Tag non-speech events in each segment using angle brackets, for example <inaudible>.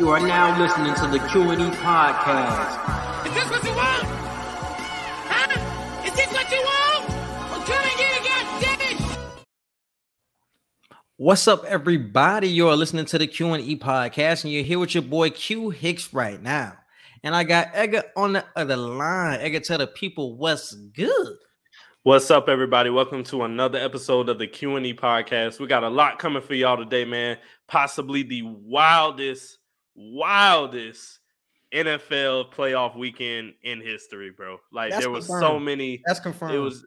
You are now listening to the Q&E podcast. Is this what you want? Huh? Is this what you want? Well, come and get it, goddammit! What's up, everybody? You're listening to the Q&E podcast, and you're here with your boy Q Hicks right now. And I got Edgar on the other line. Edgar, tell the people what's good. What's up, everybody? Welcome to another episode of the Q and E podcast. We got a lot coming for y'all today, man. Possibly the wildest, wildest NFL playoff weekend in history, bro. Like That's there was confirmed. so many. That's confirmed. It was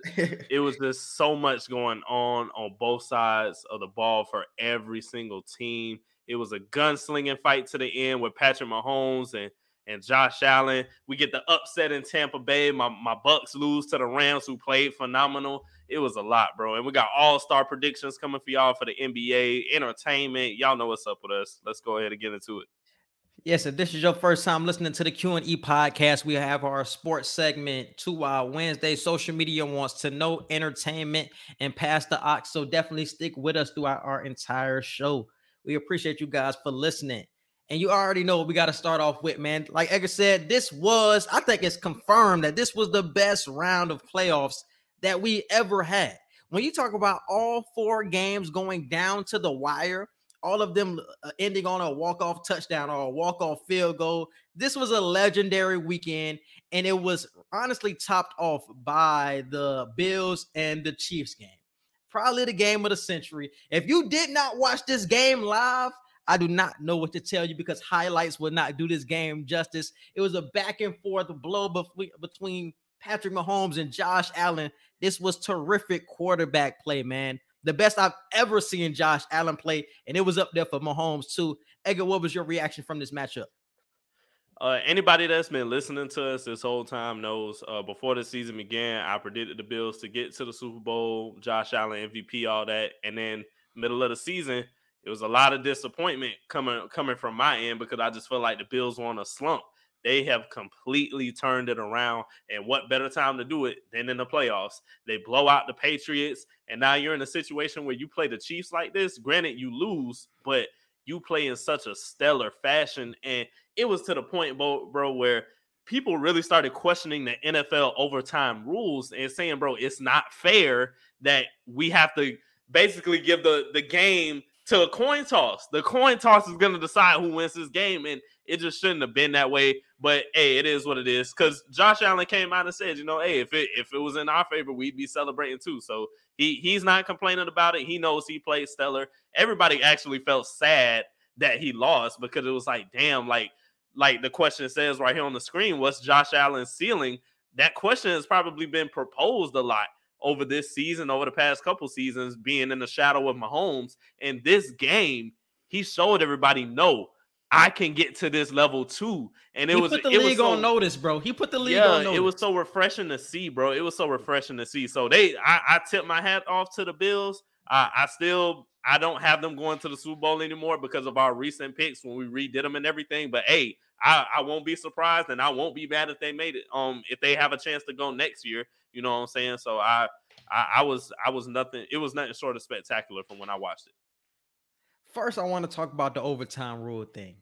it was just so much going on on both sides of the ball for every single team. It was a gunslinging fight to the end with Patrick Mahomes and and Josh Allen. We get the upset in Tampa Bay. My my Bucks lose to the Rams, who played phenomenal. It was a lot, bro. And we got all star predictions coming for y'all for the NBA entertainment. Y'all know what's up with us. Let's go ahead and get into it. Yes, if this is your first time listening to the Q&E podcast, we have our sports segment two hour Wednesday. Social media wants to know entertainment and pass the aux. So definitely stick with us throughout our entire show. We appreciate you guys for listening. And you already know what we got to start off with, man. Like Edgar said, this was, I think it's confirmed that this was the best round of playoffs that we ever had. When you talk about all four games going down to the wire, all of them uh, ending on a walk-off touchdown or a walk-off field goal. This was a legendary weekend, and it was honestly topped off by the Bills and the Chiefs game. Probably the game of the century. If you did not watch this game live, I do not know what to tell you because highlights will not do this game justice. It was a back and forth blow between Patrick Mahomes and Josh Allen. This was terrific quarterback play, man. The best I've ever seen Josh Allen play, and it was up there for Mahomes too. Edgar, what was your reaction from this matchup? Uh, anybody that's been listening to us this whole time knows uh, before the season began, I predicted the Bills to get to the Super Bowl, Josh Allen MVP, all that, and then middle of the season, it was a lot of disappointment coming coming from my end because I just felt like the Bills were on a slump. They have completely turned it around, and what better time to do it than in the playoffs? They blow out the Patriots, and now you're in a situation where you play the Chiefs like this. Granted, you lose, but you play in such a stellar fashion, and it was to the point, bro, bro where people really started questioning the NFL overtime rules and saying, bro, it's not fair that we have to basically give the the game to a coin toss. The coin toss is going to decide who wins this game, and it just shouldn't have been that way. But hey, it is what it is. Because Josh Allen came out and said, you know, hey, if it if it was in our favor, we'd be celebrating too. So he he's not complaining about it. He knows he played stellar. Everybody actually felt sad that he lost because it was like, damn, like like the question says right here on the screen, what's Josh Allen's ceiling? That question has probably been proposed a lot over this season, over the past couple seasons, being in the shadow of Mahomes. And this game, he showed everybody, no, I can get to this level too. And it he was put the it was league so- on notice, bro. He put the league yeah, on notice. it was so refreshing to see, bro. It was so refreshing to see. So they, I, I tip my hat off to the Bills. I, I still, I don't have them going to the Super Bowl anymore because of our recent picks when we redid them and everything. But hey, I, I won't be surprised and I won't be mad if they made it. Um, if they have a chance to go next year, you know what I'm saying. So I, I, I was, I was nothing. It was nothing short of spectacular from when I watched it. First, I want to talk about the overtime rule thing.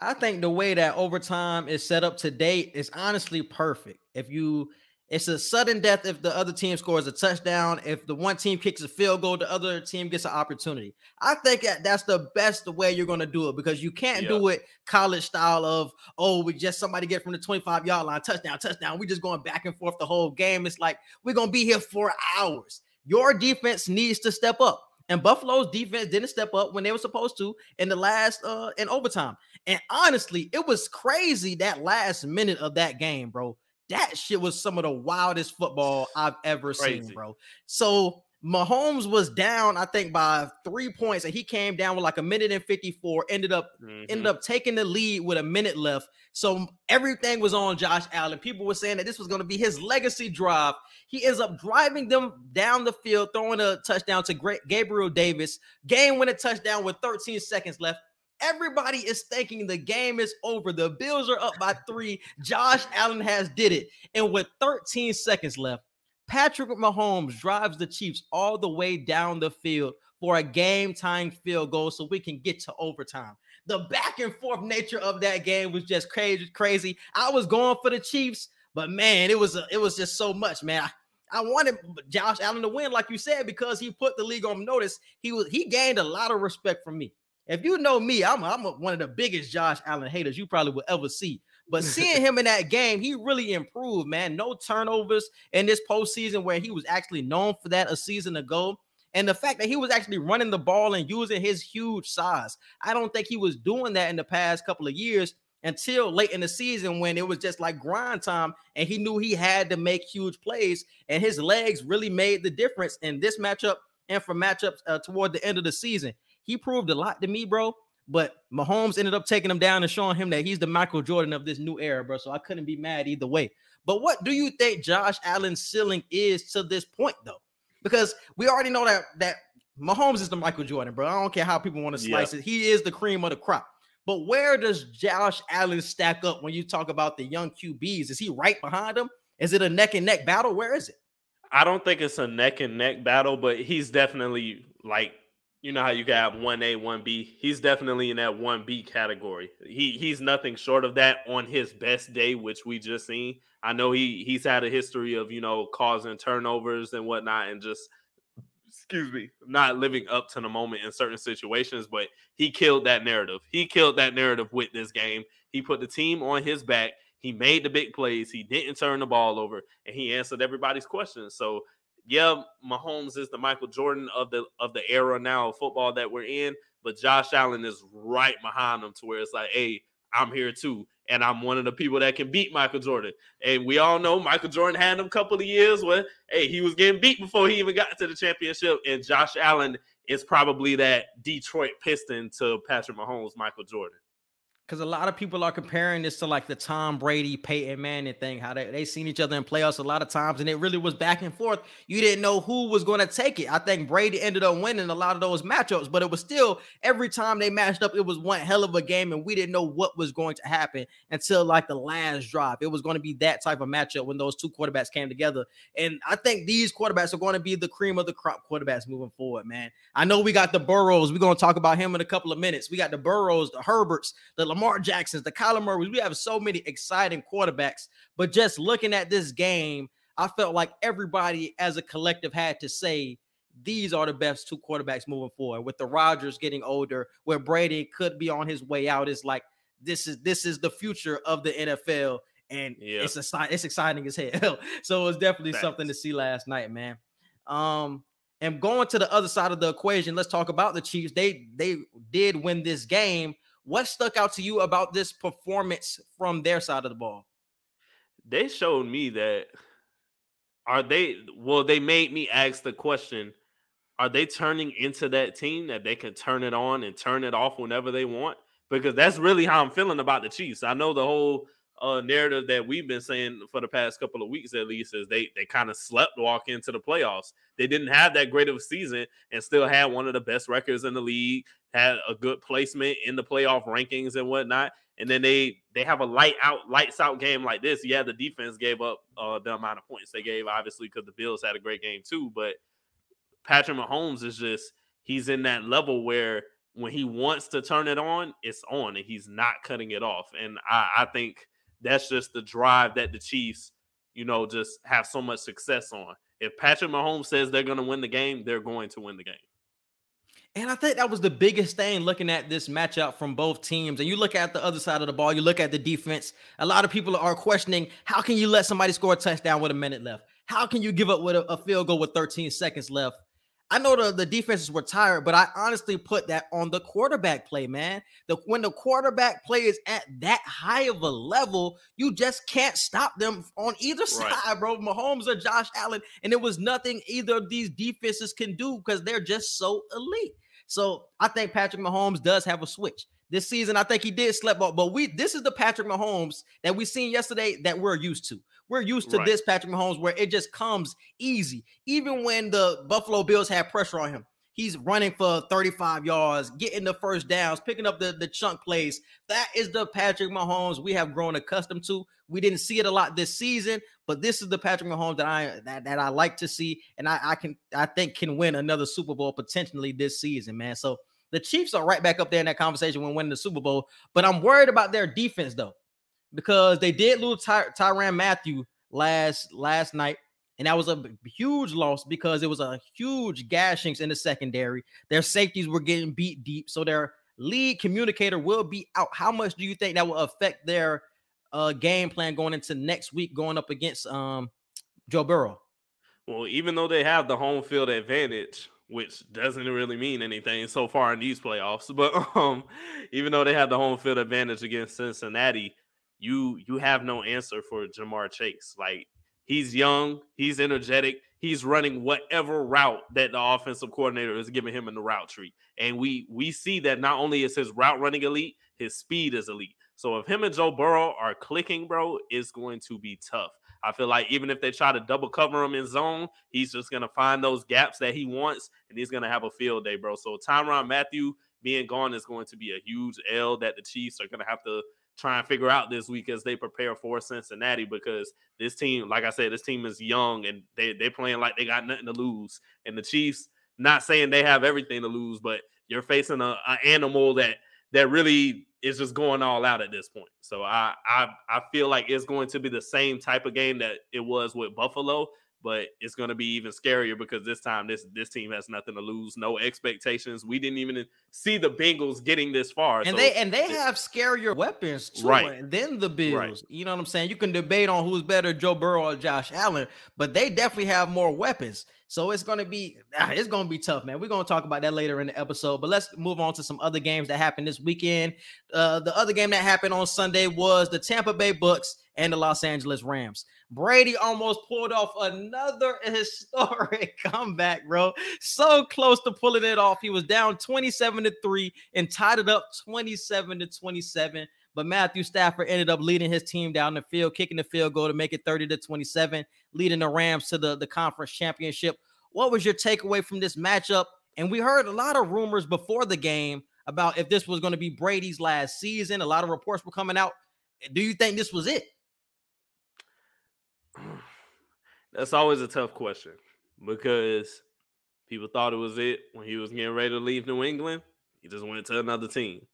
I think the way that overtime is set up to date is honestly perfect. If you, it's a sudden death if the other team scores a touchdown. If the one team kicks a field goal, the other team gets an opportunity. I think that that's the best way you're going to do it because you can't do it college style of, oh, we just somebody get from the 25 yard line, touchdown, touchdown. We're just going back and forth the whole game. It's like we're going to be here for hours. Your defense needs to step up. And Buffalo's defense didn't step up when they were supposed to in the last uh in overtime. And honestly, it was crazy that last minute of that game, bro. That shit was some of the wildest football I've ever seen, bro. So Mahomes was down, I think, by three points, and he came down with like a minute and 54, ended up ended Mhm. up taking the lead with a minute left. So everything was on Josh Allen. People were saying that this was going to be his legacy drive. He ends up driving them down the field, throwing a touchdown to Gabriel Davis. Game winning touchdown with 13 seconds left. Everybody is thinking the game is over. The Bills are up by three. Josh Allen has did it. And with 13 seconds left, Patrick Mahomes drives the Chiefs all the way down the field for a game time field goal so we can get to overtime. The back and forth nature of that game was just crazy, crazy. I was going for the Chiefs, but man, it was a, it was just so much, man. I, I wanted Josh Allen to win, like you said, because he put the league on notice. He was he gained a lot of respect from me. If you know me, I'm, I'm a, one of the biggest Josh Allen haters you probably will ever see. But seeing <laughs> him in that game, he really improved, man. No turnovers in this postseason where he was actually known for that a season ago. And the fact that he was actually running the ball and using his huge size, I don't think he was doing that in the past couple of years until late in the season when it was just like grind time and he knew he had to make huge plays and his legs really made the difference in this matchup and for matchups uh, toward the end of the season. He proved a lot to me, bro. But Mahomes ended up taking him down and showing him that he's the Michael Jordan of this new era, bro. So I couldn't be mad either way. But what do you think Josh Allen's ceiling is to this point, though? Because we already know that that Mahomes is the Michael Jordan, bro. I don't care how people want to slice yeah. it. He is the cream of the crop. But where does Josh Allen stack up when you talk about the young QBs? Is he right behind him? Is it a neck and neck battle? Where is it? I don't think it's a neck and neck battle, but he's definitely like you know how you got one A, one B. He's definitely in that one B category. He he's nothing short of that on his best day, which we just seen. I know he he's had a history of you know causing turnovers and whatnot, and just excuse me, not living up to the moment in certain situations, but he killed that narrative. He killed that narrative with this game. He put the team on his back. He made the big plays. He didn't turn the ball over, and he answered everybody's questions. So, yeah, Mahomes is the Michael Jordan of the of the era now of football that we're in, but Josh Allen is right behind him to where it's like, hey, I'm here too and I'm one of the people that can beat Michael Jordan. And we all know Michael Jordan had him a couple of years where, hey, he was getting beat before he even got to the championship. And Josh Allen is probably that Detroit Piston to Patrick Mahomes, Michael Jordan because a lot of people are comparing this to like the Tom Brady, Peyton Manning thing, how they, they seen each other in playoffs a lot of times, and it really was back and forth. You didn't know who was going to take it. I think Brady ended up winning a lot of those matchups, but it was still every time they matched up, it was one hell of a game, and we didn't know what was going to happen until like the last drive. It was going to be that type of matchup when those two quarterbacks came together. And I think these quarterbacks are going to be the cream of the crop quarterbacks moving forward, man. I know we got the Burrows. We're going to talk about him in a couple of minutes. We got the Burrows, the Herberts, the Lamar Jacksons, the Kyler Murrays. We have so many exciting quarterbacks. But just looking at this game, I felt like everybody as a collective had to say these are the best two quarterbacks moving forward. With the Rodgers getting older, where Brady could be on his way out, is like this is this is the future of the NFL, and it's a, it's exciting as hell. <laughs> so it was definitely Thanks. something to see last night, man. Um, and going to the other side of the equation, let's talk about the Chiefs. They they did win this game, what stuck out to you about this performance from their side of the ball? They showed me that are they well, they made me ask the question, are they turning into that team that they can turn it on and turn it off whenever they want? Because that's really how I'm feeling about the Chiefs. I know the whole uh, narrative that we've been saying for the past couple of weeks at least is they they kind of slept walk into the playoffs. They didn't have that great of a season and still had one of the best records in the league, had a good placement in the playoff rankings and whatnot. And then they they have a light out lights out game like this. Yeah, the defense gave up uh, the amount of points they gave, obviously, because the Bills had a great game too. But Patrick Mahomes is just he's in that level where when he wants to turn it on, it's on, and he's not cutting it off. And I, I think that's just the drive that the Chiefs, you know, just have so much success on. If Patrick Mahomes says they're going to win the game, they're going to win the game. And I think that was the biggest thing looking at this matchup from both teams. And you look at the other side of the ball, you look at the defense. A lot of people are questioning how can you let somebody score a touchdown with a minute left? How can you give up with a, a field goal with 13 seconds left? I know the, the defenses were tired, but I honestly put that on the quarterback play, man. The when the quarterback play is at that high of a level, you just can't stop them on either <laughs> side, right. bro. Mahomes or Josh Allen, and it was nothing either of these defenses can do because they're just so elite. So I think Patrick Mahomes does have a switch. This season, I think he did slip off, but we this is the Patrick Mahomes that we seen yesterday that we're used to. We're used to right. this Patrick Mahomes where it just comes easy. Even when the Buffalo Bills had pressure on him, He's running for 35 yards, getting the first downs, picking up the, the chunk plays. That is the Patrick Mahomes we have grown accustomed to. We didn't see it a lot this season, but this is the Patrick Mahomes that I that, that I like to see, and I, I can I think can win another Super Bowl potentially this season, man. So the Chiefs are right back up there in that conversation when winning the Super Bowl. But I'm worried about their defense though, because they did lose Ty- Tyrann Mathieu last last night. And that was a huge loss because it was a huge gashings in the secondary. Their safeties were getting beat deep. So their lead communicator will be out. How much do you think that will affect their uh, game plan going into next week, going up against um, Joe Burrow? Well, even though they have the home field advantage, which doesn't really mean anything so far in these playoffs, <laughs> but um, even though they have the home field advantage against Cincinnati, you you have no answer for Ja'Marr Chase. Like He's young, he's energetic, he's running whatever route that the offensive coordinator is giving him in the route tree. And we we see that not only is his route running elite, his speed is elite. So if him and Joe Burrow are clicking, bro, it's going to be tough. I feel like even if they try to double cover him in zone, he's just gonna find those gaps that he wants, and he's gonna have a field day, bro. So Tyrann Mathieu being gone is going to be a huge L that the Chiefs are gonna have to try and figure out this week as they prepare for Cincinnati because this team, like I said, this team is young and they they're playing like they got nothing to lose. And the Chiefs, not saying they have everything to lose, but you're facing a, a animal that that really is just going all out at this point. So I I I feel like it's going to be the same type of game that it was with Buffalo but it's going to be even scarier because this time this this team has nothing to lose, no expectations. We didn't even see the Bengals getting this far, and so they and they have scarier weapons too, right. than the Bills. Right. You know what I'm saying? You can debate on who's better, Joe Burrow or Josh Allen, but they definitely have more weapons. So it's gonna be ah, it's gonna be tough, man. We're gonna talk about that later in the episode. But let's move on to some other games that happened this weekend. Uh, the other game that happened on Sunday was the Tampa Bay Bucks and the Los Angeles Rams. Brady almost pulled off another <laughs> historic comeback, bro. So close to pulling it off. He was down 27 to 3 and tied it up 27 to 27. But Matthew Stafford ended up leading his team down the field, kicking the field goal to make it 30 to 27, leading the Rams to the, the conference championship. What was your takeaway from this matchup? And we heard a lot of rumors before the game about if this was going to be Brady's last season. A lot of reports were coming out. Do you think this was it? That's always a tough question because people thought it was it when he was getting ready to leave New England. He just went to another team.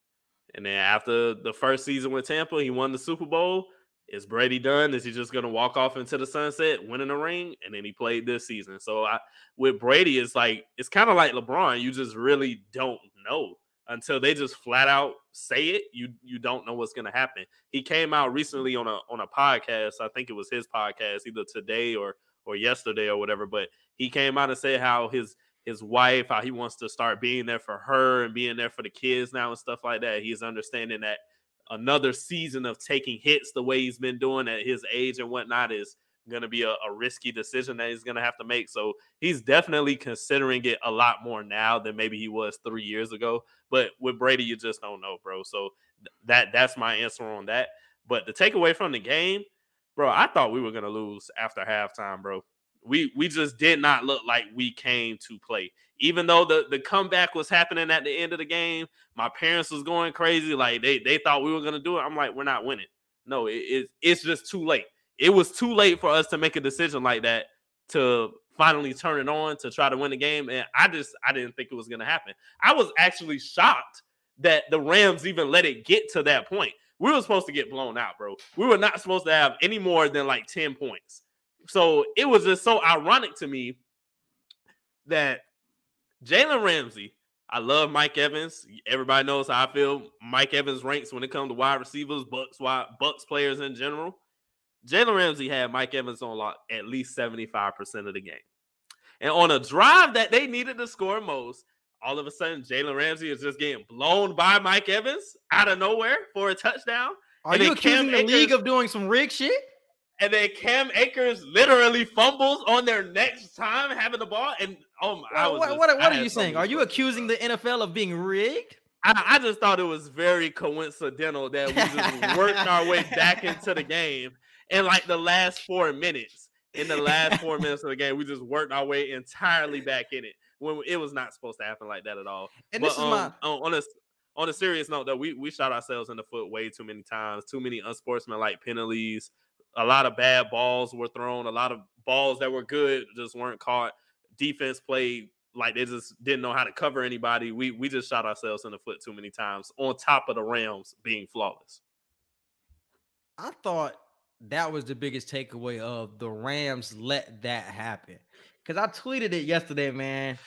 And then after the first season with Tampa, he won the Super Bowl. Is Brady done? Is he just going to walk off into the sunset, winning a ring? And then he played this season. So I, with Brady, it's like it's kind of like LeBron. You just really don't know until they just flat out say it. You you don't know what's going to happen. He came out recently on a on a podcast. I think it was his podcast, either today or or yesterday or whatever. But he came out and said how his his wife, how he wants to start being there for her and being there for the kids now and stuff like that. He's understanding that another season of taking hits the way he's been doing at his age and whatnot is going to be a, a, risky decision that he's going to have to make. So he's definitely considering it a lot more now than maybe he was three years ago. But with Brady, you just don't know, bro. So that that's my answer on that. But the takeaway from the game, bro, I thought we were to lose after halftime, bro. We we just did not look like we came to play. Even though the, the comeback was happening at the end of the game, my parents was going crazy. Like they they thought we were gonna do it. I'm like, we're not winning. No, it, it, it's just too late. It was too late for us to make a decision like that to finally turn it on to try to win the game. And I just I didn't think it was gonna happen. I was actually shocked that the Rams even let it get to that point. We were supposed to get blown out, bro. We were not supposed to have any more than like 10 points. So it was just so ironic to me that Jalen Ramsey, I love Mike Evans. Everybody knows how I feel. Mike Evans ranks when it comes to wide receivers, Bucks, wide, Bucks players in general. Jalen Ramsey had Mike Evans on lock at least 75% of the game. And on a drive that they needed to score most, all of a sudden Jalen Ramsey is just getting blown by Mike Evans out of nowhere for a touchdown. Are and you accusing Cam the Akers, league of doing some rig shit? and then Cam Akers literally fumbles on their next time having the ball. And oh my, well, what, just, what, what are you saying? Are you accusing the NFL of being rigged? I, I, just thought it was very coincidental that we just <laughs> worked our way back into the game in like the last four minutes. In the last four minutes of the game, we just worked our way entirely back in it. When it was not supposed to happen like that at all. And but, this is um, my on, on a on a serious note, though, we we shot ourselves in the foot way too many times. Too many unsportsmanlike penalties. A lot of bad balls were thrown. A lot of balls that were good just weren't caught. Defense played like they just didn't know how to cover anybody. We we just shot ourselves in the foot too many times. On top of the Rams being flawless. I thought that was the biggest takeaway of the Rams let that happen. Cause I tweeted it yesterday, man.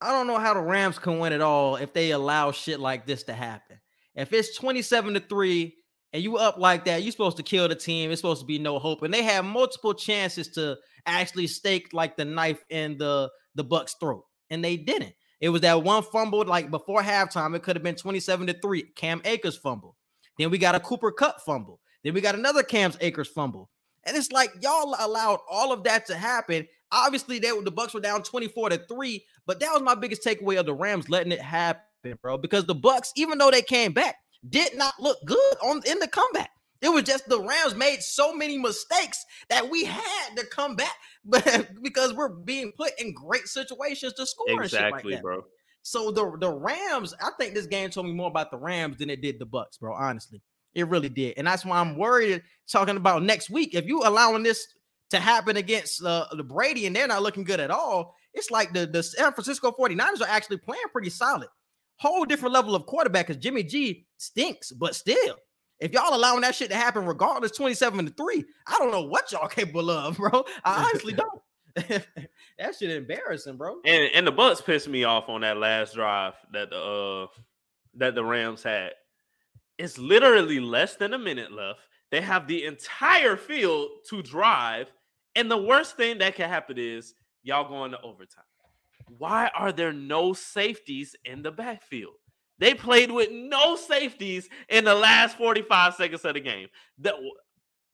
I don't know how the Rams can win at all if they allow shit like this to happen. If it's 27 to 3 and you up like that, you're supposed to kill the team. It's supposed to be no hope. And they had multiple chances to actually stake like the knife in the the Bucks throat. And they didn't. It was that one fumble like before halftime. It could have been 27 to 3. Cam Akers fumble. Then we got a Cooper Kupp fumble. Then we got another Cam's Akers fumble. And it's like y'all allowed all of that to happen. Obviously, they the Bucks were down 24 to 3, but that was my biggest takeaway of the Rams letting it happen, bro. Because the Bucks, even though they came back, did not look good on in the comeback. It was just the Rams made so many mistakes that we had to come back, <laughs> but because we're being put in great situations to score. Exactly, like bro. So the the Rams, I think this game told me more about the Rams than it did the Bucks, bro. Honestly, it really did, and that's why I'm worried. Talking about next week, if you allowing this to happen against uh, the Brady and they're not looking good at all, it's like the the San Francisco 49ers are actually playing pretty solid. Whole different level of quarterback because Jimmy G stinks, but still, if y'all allowing that shit to happen regardless, 27 to 3, I don't know what y'all <laughs> capable of, bro. I honestly <laughs> don't. <laughs> that shit embarrassing, bro. And and the Bucks pissed me off on that last drive that the uh that the Rams had. It's literally less than a minute left. They have the entire field to drive, and the worst thing that can happen is y'all going to overtime. Why are there no safeties in the backfield? They played with no safeties in the last 45 seconds of the game. The,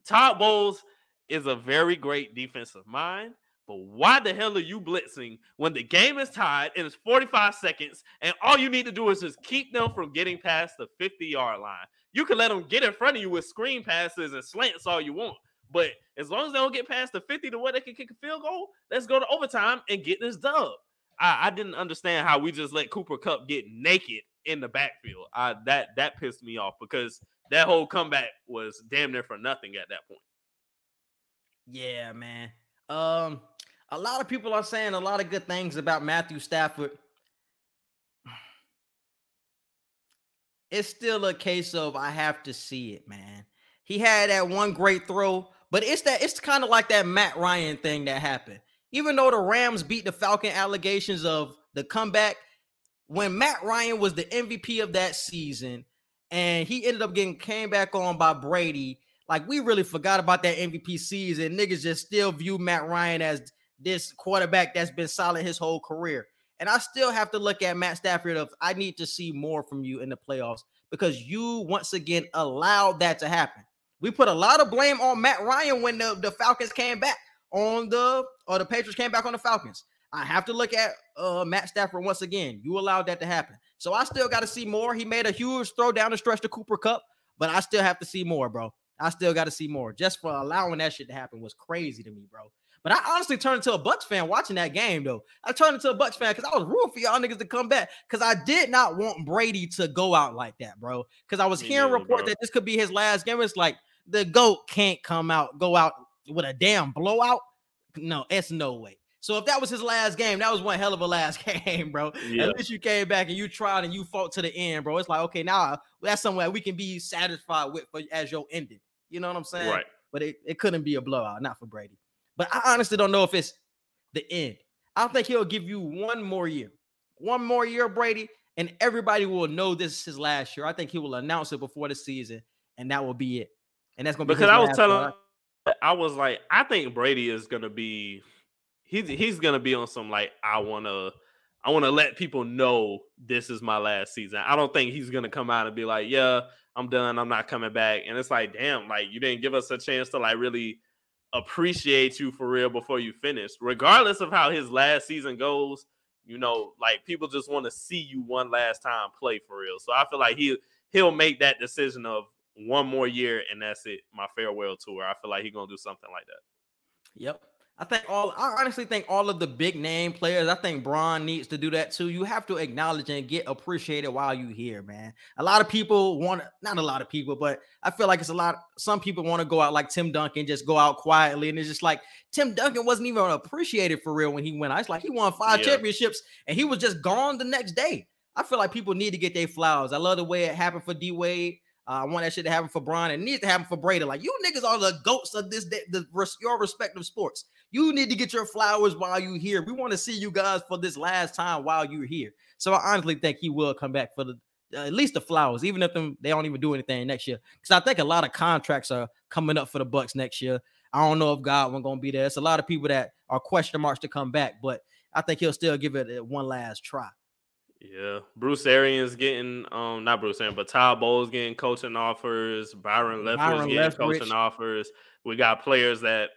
Todd Bowles is a very great defensive mind, but why the hell are you blitzing when the game is tied and it's 45 seconds and all you need to do is just keep them from getting past the 50 yard line? You can let them get in front of you with screen passes and slants all you want. But as long as they don't get past the 50 to where they can kick a field goal, let's go to overtime and get this dub. I, I didn't understand how we just let Cooper Kupp get naked in the backfield. I, that that pissed me off because that whole comeback was damn near for nothing at that point. Yeah, man. Um, a lot of people are saying a lot of good things about Matthew Stafford. It's still a case of I have to see it, man. He had that one great throw, but it's that it's kind of like that Matt Ryan thing that happened. Even though the Rams beat the Falcon allegations of the comeback, when Matt Ryan was the MVP of that season and he ended up getting came back on by Brady, like we really forgot about that MVP season. Niggas just still view Matt Ryan as this quarterback that's been solid his whole career. And I still have to look at Matt Stafford of I need to see more from you in the playoffs because you once again allowed that to happen. We put a lot of blame on Matt Ryan when the, the Falcons came back on the or the Patriots came back on the Falcons. I have to look at uh, Matt Stafford once again. You allowed that to happen. So I still got to see more. He made a huge throw down the stretch to Cooper Kupp, but I still have to see more, bro. I still got to see more. Just for allowing that shit to happen was crazy to me, bro. But I honestly turned into a Bucks fan watching that game, though. I turned into a Bucks fan because I was rooting for y'all niggas to come back because I did not want Brady to go out like that, bro. Because I was Me hearing reports that this could be his last game. It's like the GOAT can't come out, go out with a damn blowout. No, it's no way. So if that was his last game, that was one hell of a last <laughs> game, bro. Yeah. At least you came back and you tried and you fought to the end, bro. It's like, okay, now that's somewhere we can be satisfied with for, as your ending. You know what I'm saying? Right. But it, it couldn't be a blowout, not for Brady. But I honestly don't know if it's the end. I think he'll give you one more year, one more year, Brady, and everybody will know this is his last year. I think he will announce it before the season, and that will be it. And that's gonna be because I was telling, one. I was like, I think Brady is gonna be, he's he's gonna be on some like I wanna, I wanna let people know this is my last season. I don't think he's gonna come out and be like, yeah, I'm done, I'm not coming back. And it's like, damn, like you didn't give us a chance to like really appreciate you for real before you finish. Regardless of how his last season goes, you know, like people just want to see you one last time play for real. So I feel like he he'll make that decision of one more year and that's it, my farewell tour. I feel like he's gonna do something like that. Yep. I think all I honestly think all of the big name players, I think Bron needs to do that too. You have to acknowledge and get appreciated while you here, man. A lot of people want not a lot of people, but I feel like it's a lot. Some people want to go out like Tim Duncan, just go out quietly, and it's just like Tim Duncan wasn't even appreciated for real when he went out. It's like he won five yeah. championships and he was just gone the next day. I feel like people need to get their flowers. I love the way it happened for D Wade. Uh, I want that shit to happen for Bron. It needs to happen for Brady. Like you niggas are the goats of this the, the your respective sports. You need to get your flowers while you here. We want to see you guys for this last time while you're here. So I honestly think he will come back for the uh, at least the flowers, even if them they don't even do anything next year. Because I think a lot of contracts are coming up for the Bucks next year. I don't know if Godwin gonna be there. It's a lot of people that are question marks to come back, but I think he'll still give it one last try. Yeah, Bruce Arians getting um not Bruce Arians, but Todd Bowles getting coaching offers. Byron Leftwich getting Leftwich. coaching offers. We got players that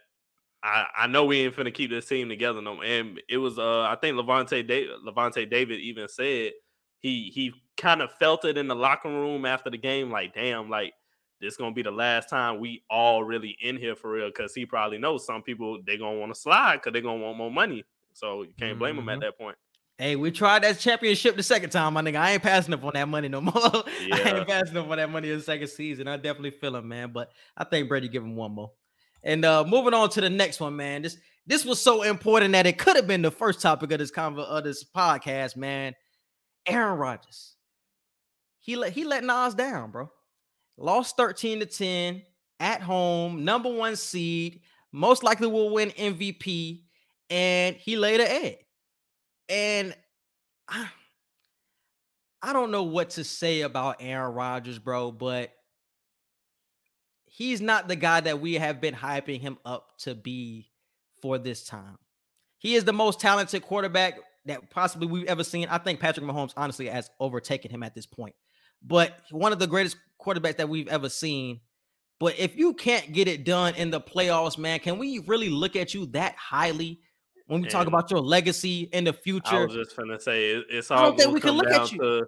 I, I know we ain't finna keep this team together no. And it was uh I think Lavonte David Lavonte David even said he he kind of felt it in the locker room after the game, like damn, like this gonna be the last time we all really in here for real. Cause he probably knows some people they gonna want to slide because they gonna want more money. So you can't blame mm-hmm. him at that point. Hey, we tried that championship the second time, my nigga. I ain't passing up on that money no more. Yeah. <laughs> I ain't passing up on that money in the second season. I definitely feel him, man. But I think Brady give him one more. And uh moving on to the next one, man. This this was so important that it could have been the first topic of this convo of this podcast, man. Aaron Rodgers. He let he let Nas down, bro. Lost 13 to 10 at home, number one seed, most likely will win MVP, and he laid an egg. And I, I don't know what to say about Aaron Rodgers, bro, but he's not the guy that we have been hyping him up to be for this time. He is the most talented quarterback that possibly we've ever seen. I think Patrick Mahomes honestly has overtaken him at this point. But one of the greatest quarterbacks that we've ever seen. But if you can't get it done in the playoffs, man, can we really look at you that highly when we and talk about your legacy in the future. I was just gonna say it, it's all going to come down to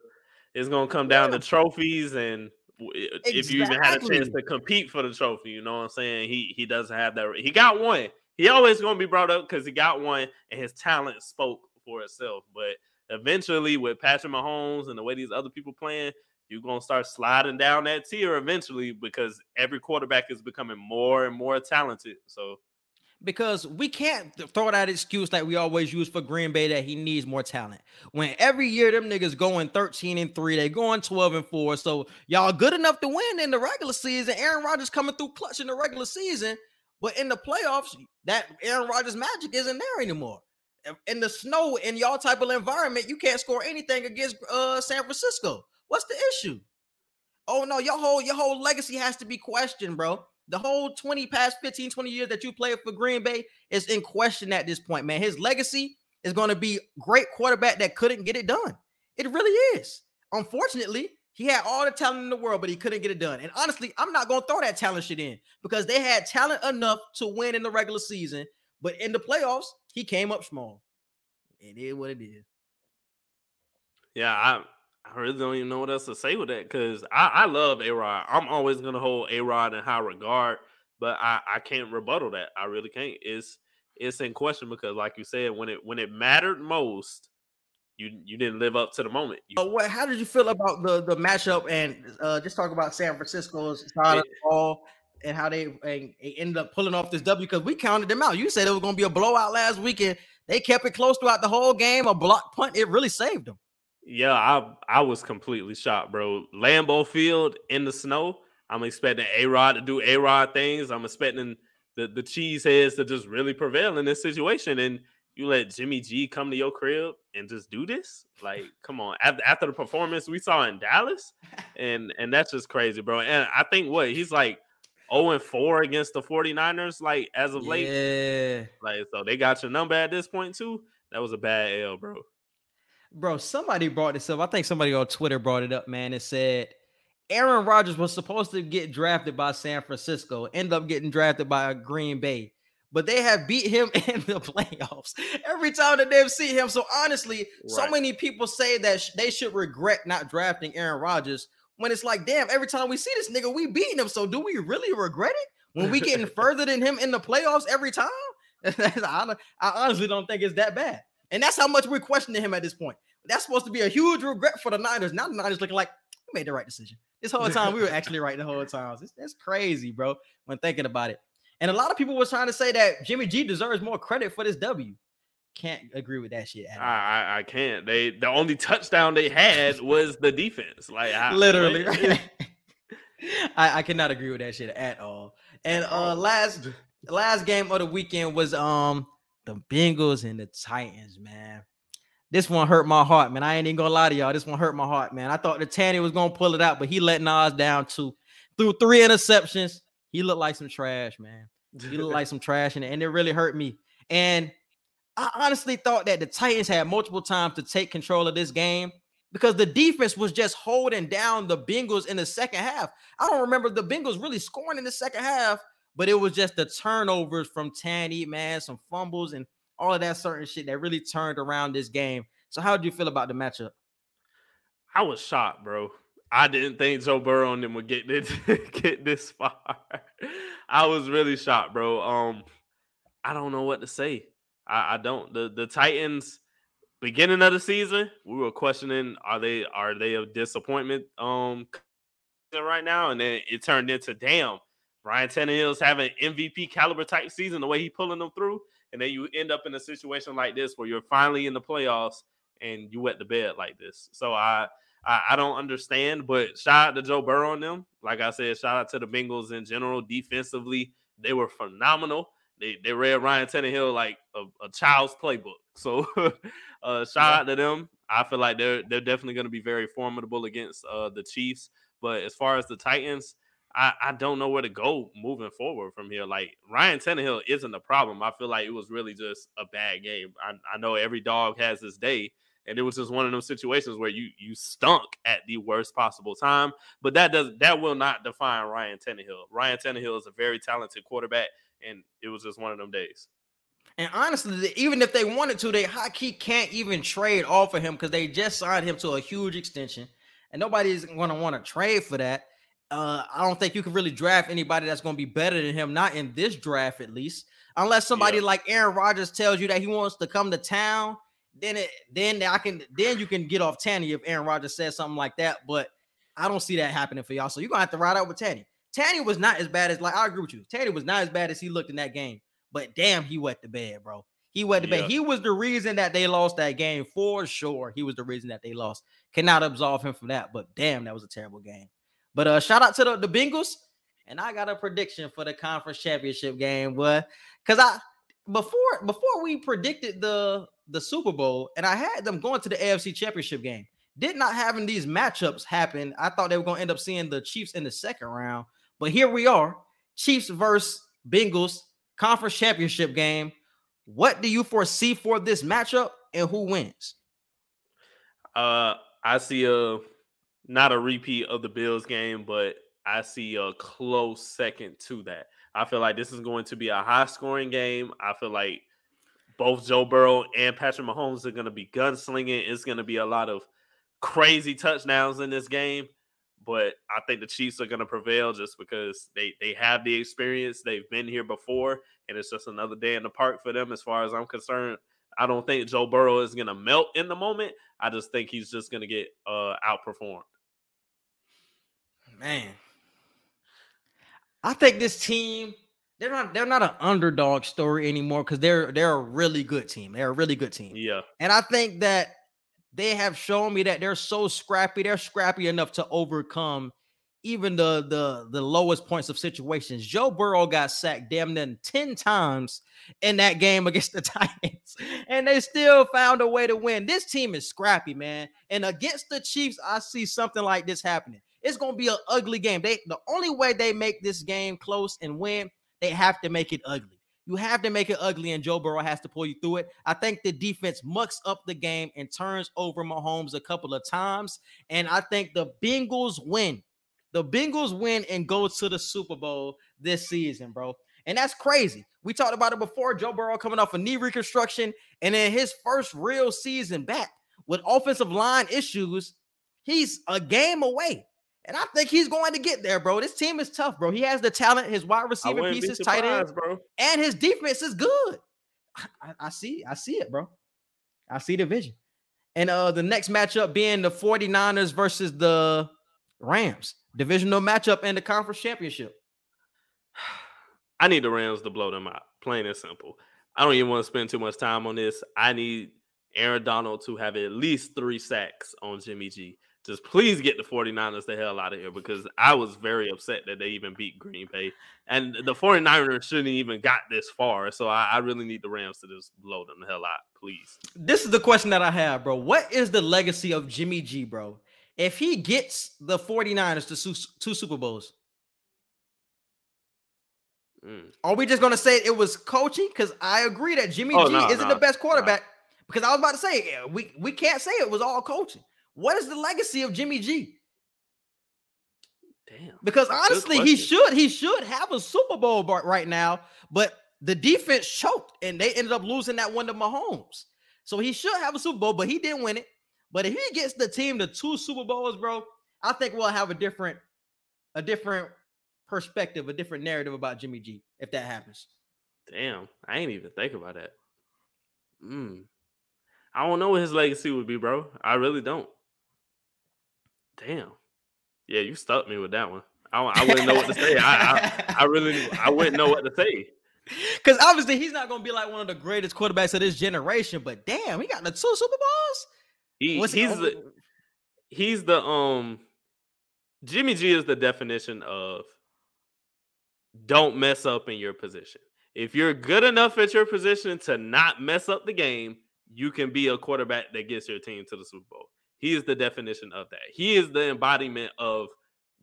it's gonna come down yeah. to trophies and exactly. if you even had a chance to compete for the trophy, you know what I'm saying? He he doesn't have that. He got one. He always gonna be brought up because he got one and his talent spoke for itself. But eventually, with Patrick Mahomes and the way these other people playing, you're gonna start sliding down that tier eventually because every quarterback is becoming more and more talented. So because we can't throw that excuse that we always use for Green Bay that he needs more talent. When every year them niggas going 13 and 3, they going 12 and 4. So y'all good enough to win in the regular season. Aaron Rodgers coming through clutch in the regular season, but in the playoffs, that Aaron Rodgers magic isn't there anymore. In the snow, in y'all type of environment, you can't score anything against uh, San Francisco. What's the issue? Oh no, your whole your whole legacy has to be questioned, bro. The whole 20 past 15, 20 years that you played for Green Bay is in question at this point, man. His legacy is going to be great quarterback that couldn't get it done. It really is. Unfortunately, he had all the talent in the world, but he couldn't get it done. And honestly, I'm not going to throw that talent shit in because they had talent enough to win in the regular season, but in the playoffs, he came up small. It is what it is. Yeah, I I really don't even know what else to say with that because I, I love A Rod. I'm always gonna hold A Rod in high regard, but I, I can't rebuttal that. I really can't. It's it's in question because, like you said, when it when it mattered most, you you didn't live up to the moment. You, uh, what? How did you feel about the the matchup and uh, just talk about San Francisco's side of the ball and how they, and, ended up pulling off this W because we counted them out. You said it was going to be a blowout last weekend. They kept it close throughout the whole game. A block punt, it really saved them. Yeah, I I was completely shocked, bro. Lambeau Field in the snow. I'm expecting A Rod to do A Rod things. I'm expecting the the cheese heads to just really prevail in this situation. And you let Jimmy G come to your crib and just do this? Like, <laughs> come on. After, after the performance we saw in Dallas, <laughs> and and that's just crazy, bro. And I think what he's like 0 and 4 against the 49ers, like as of late. Yeah. Like, so they got your number at this point, too. That was a bad L, bro. Bro, somebody brought this up. I think somebody on Twitter brought it up, man. It said Aaron Rodgers was supposed to get drafted by San Francisco, end up getting drafted by Green Bay, but they have beat him <laughs> in the playoffs every time that they've seen him. So honestly, right. so many people say that sh- they should regret not drafting Aaron Rodgers when it's like, damn, every time we see this nigga, we beating him. So do we really regret it when we getting <laughs> further than him in the playoffs every time? <laughs> I, I honestly don't think it's that bad. And that's how much we're questioning him at this point. That's supposed to be a huge regret for the Niners. Now the Niners looking like we made the right decision. This whole time we were actually right the whole time. It's, it's crazy, bro, when thinking about it. And a lot of people was trying to say that Jimmy G deserves more credit for this W. Can't agree with that shit. at. I, I I can't. They the only touchdown they had was the defense. Like I, Literally. like, right? <laughs> I, I cannot agree with that shit at all. And uh last last game of the weekend was um the Bengals and the Titans, man. This one hurt my heart, man. I ain't even gonna lie to y'all. This one hurt my heart, man. I thought the Tanny was gonna pull it out, but he let Nas down too. Threw three interceptions. He looked like some trash, man. He looked like <laughs> some trash, and, and it really hurt me. And I honestly thought that the Titans had multiple times to take control of this game because the defense was just holding down the Bengals in the second half. I don't remember the Bengals really scoring in the second half, but it was just the turnovers from Tanny, man, some fumbles and all of that certain shit that really turned around this game. So, how did you feel about the matchup? I was shocked, bro. I didn't think Joe Burrow and them would get this <laughs> get this far. I was really shocked, bro. Um, I don't know what to say. I, I don't. The the Titans beginning of the season, we were questioning are they are they a disappointment um right now, and then it turned into damn. Ryan Tannehill's having MVP caliber type season, the way he pulling them through, and then you end up in a situation like this where you're finally in the playoffs and you wet the bed like this. So I I, I don't understand, but shout out to Joe Burrow and them. Like I said, shout out to the Bengals in general. Defensively, they were phenomenal. They they read Ryan Tannehill like a, a child's playbook. So <laughs> uh, shout Yeah. out to them. I feel like they're they're definitely going to be very formidable against uh, the Chiefs. But as far as the Titans, I, I don't know where to go moving forward from here. Like Ryan Tannehill isn't a problem. I feel like it was really just a bad game. I, I know every dog has his day, and it was just one of those situations where you you stunk at the worst possible time. But that does that will not define Ryan Tannehill. Ryan Tannehill is a very talented quarterback, and it was just one of them days. And honestly, even if they wanted to, they high key can't even trade off of him because they just signed him to a huge extension, and nobody's going to want to trade for that. Uh, I don't think you can really draft anybody that's going to be better than him, not in this draft at least, unless somebody Yeah. like Aaron Rodgers tells you that he wants to come to town. Then it, then I can, then you can get off Tanny if Aaron Rodgers says something like that. But I don't see that happening for y'all. So you're gonna have to ride out with Tanny. Tanny was not as bad as like I agree with you. Tanny was not as bad as he looked in that game. But damn, he wet the bed, bro. He wet the Yeah. bed. He was the reason that they lost that game for sure. He was the reason that they lost. Cannot absolve him from that. But damn, that was a terrible game. But uh, shout out to the, the Bengals. And I got a prediction for the conference championship game, boy. Cause I before before we predicted the the Super Bowl, and I had them going to the AFC championship game. Did not having these matchups happen. I thought they were gonna end up seeing the Chiefs in the second round. But here we are. Chiefs versus Bengals conference championship game. What do you foresee for this matchup and who wins? Uh, I see a not a repeat of the Bills game, but I see a close second to that. I feel like this is going to be a high scoring game. I feel like both Joe Burrow and Patrick Mahomes are going to be gunslinging. It's going to be a lot of crazy touchdowns in this game, but I think the Chiefs are going to prevail just because they they have the experience. They've been here before, and it's just another day in the park for them, as far as I'm concerned. I don't think Joe Burrow is going to melt in the moment. I just think he's just going to get uh, outperformed. Man, I think this team they're not they're not an underdog story anymore because they're they're a really good team. They're a really good team. Yeah, And I think that they have shown me that they're so scrappy. They're scrappy enough to overcome even the the the lowest points of situations. Joe Burrow got sacked damn near 10 times in that game <laughs> against the Titans, and they still found a way to win. This team is scrappy, man. And against the Chiefs, I see something like this happening. It's gonna be an ugly game. They the only way they make this game close and win, they have to make it ugly. You have to make it ugly, and Joe Burrow has to pull you through it. I think the defense mucks up the game and turns over Mahomes a couple of times. And I think the Bengals win. The Bengals win and go to the Super Bowl this season, bro. And that's crazy. We talked about it before. Joe Burrow coming off a knee reconstruction, and in his first real season back with offensive line issues, he's a game away. And I think he's going to get there, bro. This team is tough, bro. He has the talent. His wide receiver pieces, tight end, bro. and his defense is good. I, I see, I see it, bro. I see the vision. And uh the next matchup being the 49ers versus the Rams, divisional matchup in the conference championship. <sighs> I need the Rams to blow them out. Plain and simple. I don't even want to spend too much time on this. I need Aaron Donald to have at least three sacks on Jimmy G. Just please get the 49ers the hell out of here because I was very upset that they even beat Green Bay. And the 49ers shouldn't even got this far. So I, I really need the Rams to just blow them the hell out, please. This is the question that I have, bro. What is the legacy of Jimmy G, bro? If he gets the 49ers to two Super Bowls, Mm. are we just gonna say it was coaching? Because I agree that Jimmy Oh, G no, isn't no, the best quarterback. Because I was about to say we we can't say it was all coaching. What is the legacy of Jimmy G? Damn. Because honestly, he should he should have a Super Bowl right now, but the defense choked and they ended up losing that one to Mahomes. So he should have a Super Bowl, but he didn't win it. But if he gets the team to two Super Bowls, bro, I think we'll have a different a different perspective, a different narrative about Jimmy G if that happens. Damn. I ain't even think about that. Mm. I don't know what his legacy would be, bro. I really don't. Damn. Yeah, you stuck me with that one. I, I wouldn't know what to say. I, I, <laughs> I really, I wouldn't know what to say. Because obviously he's not gonna be like one of the greatest quarterbacks of this generation, but damn, he got the two Super Bowls. He, What's he's the, he's the um, Jimmy G is the definition of don't mess up in your position. If you're good enough at your position to not mess up the game, you can be a quarterback that gets your team to the Super Bowl. He is the definition of that. He is the embodiment of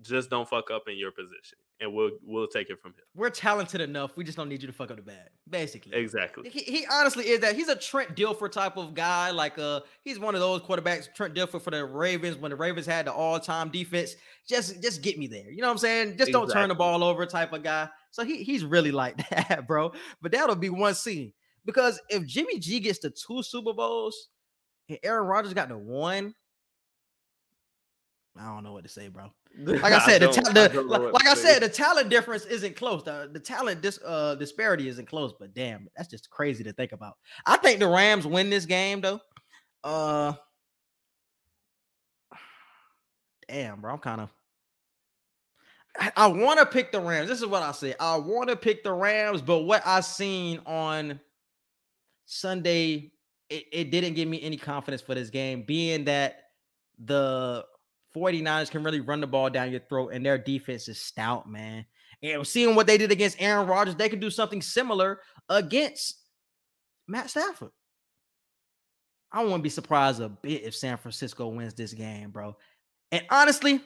just don't fuck up in your position, and we'll we'll take it from here. we're talented enough. We just don't need you to fuck up the bad, basically. Exactly. He, he honestly is that. He's a Trent Dilfer type of guy. Like uh, he's one of those quarterbacks. Trent Dilfer for the Ravens when the Ravens had the all-time defense. Just just get me there. You know what I'm saying? Just don't turn the ball over type of guy. So he he's really like <laughs> that, bro. But that'll be one scene because if Jimmy G gets the two Super Bowls and Aaron Rodgers got the one. I don't know what to say, bro. <laughs> Like I said, the, ta- the don't like, what like to I say. said, the talent difference isn't close. The, the talent dis, uh, disparity isn't close. But damn, that's just crazy to think about. I think the Rams win this game though. Uh, damn, bro, I'm kind of. I, I want to pick the Rams. This is what I say. I want to pick the Rams, but what I seen on Sunday, it, it didn't give me any confidence for this game, being that the 49ers can really run the ball down your throat and their defense is stout, man. And seeing what they did against Aaron Rodgers, they can do something similar against Matt Stafford. I wouldn't be surprised a bit if San Francisco wins this game, bro. And honestly,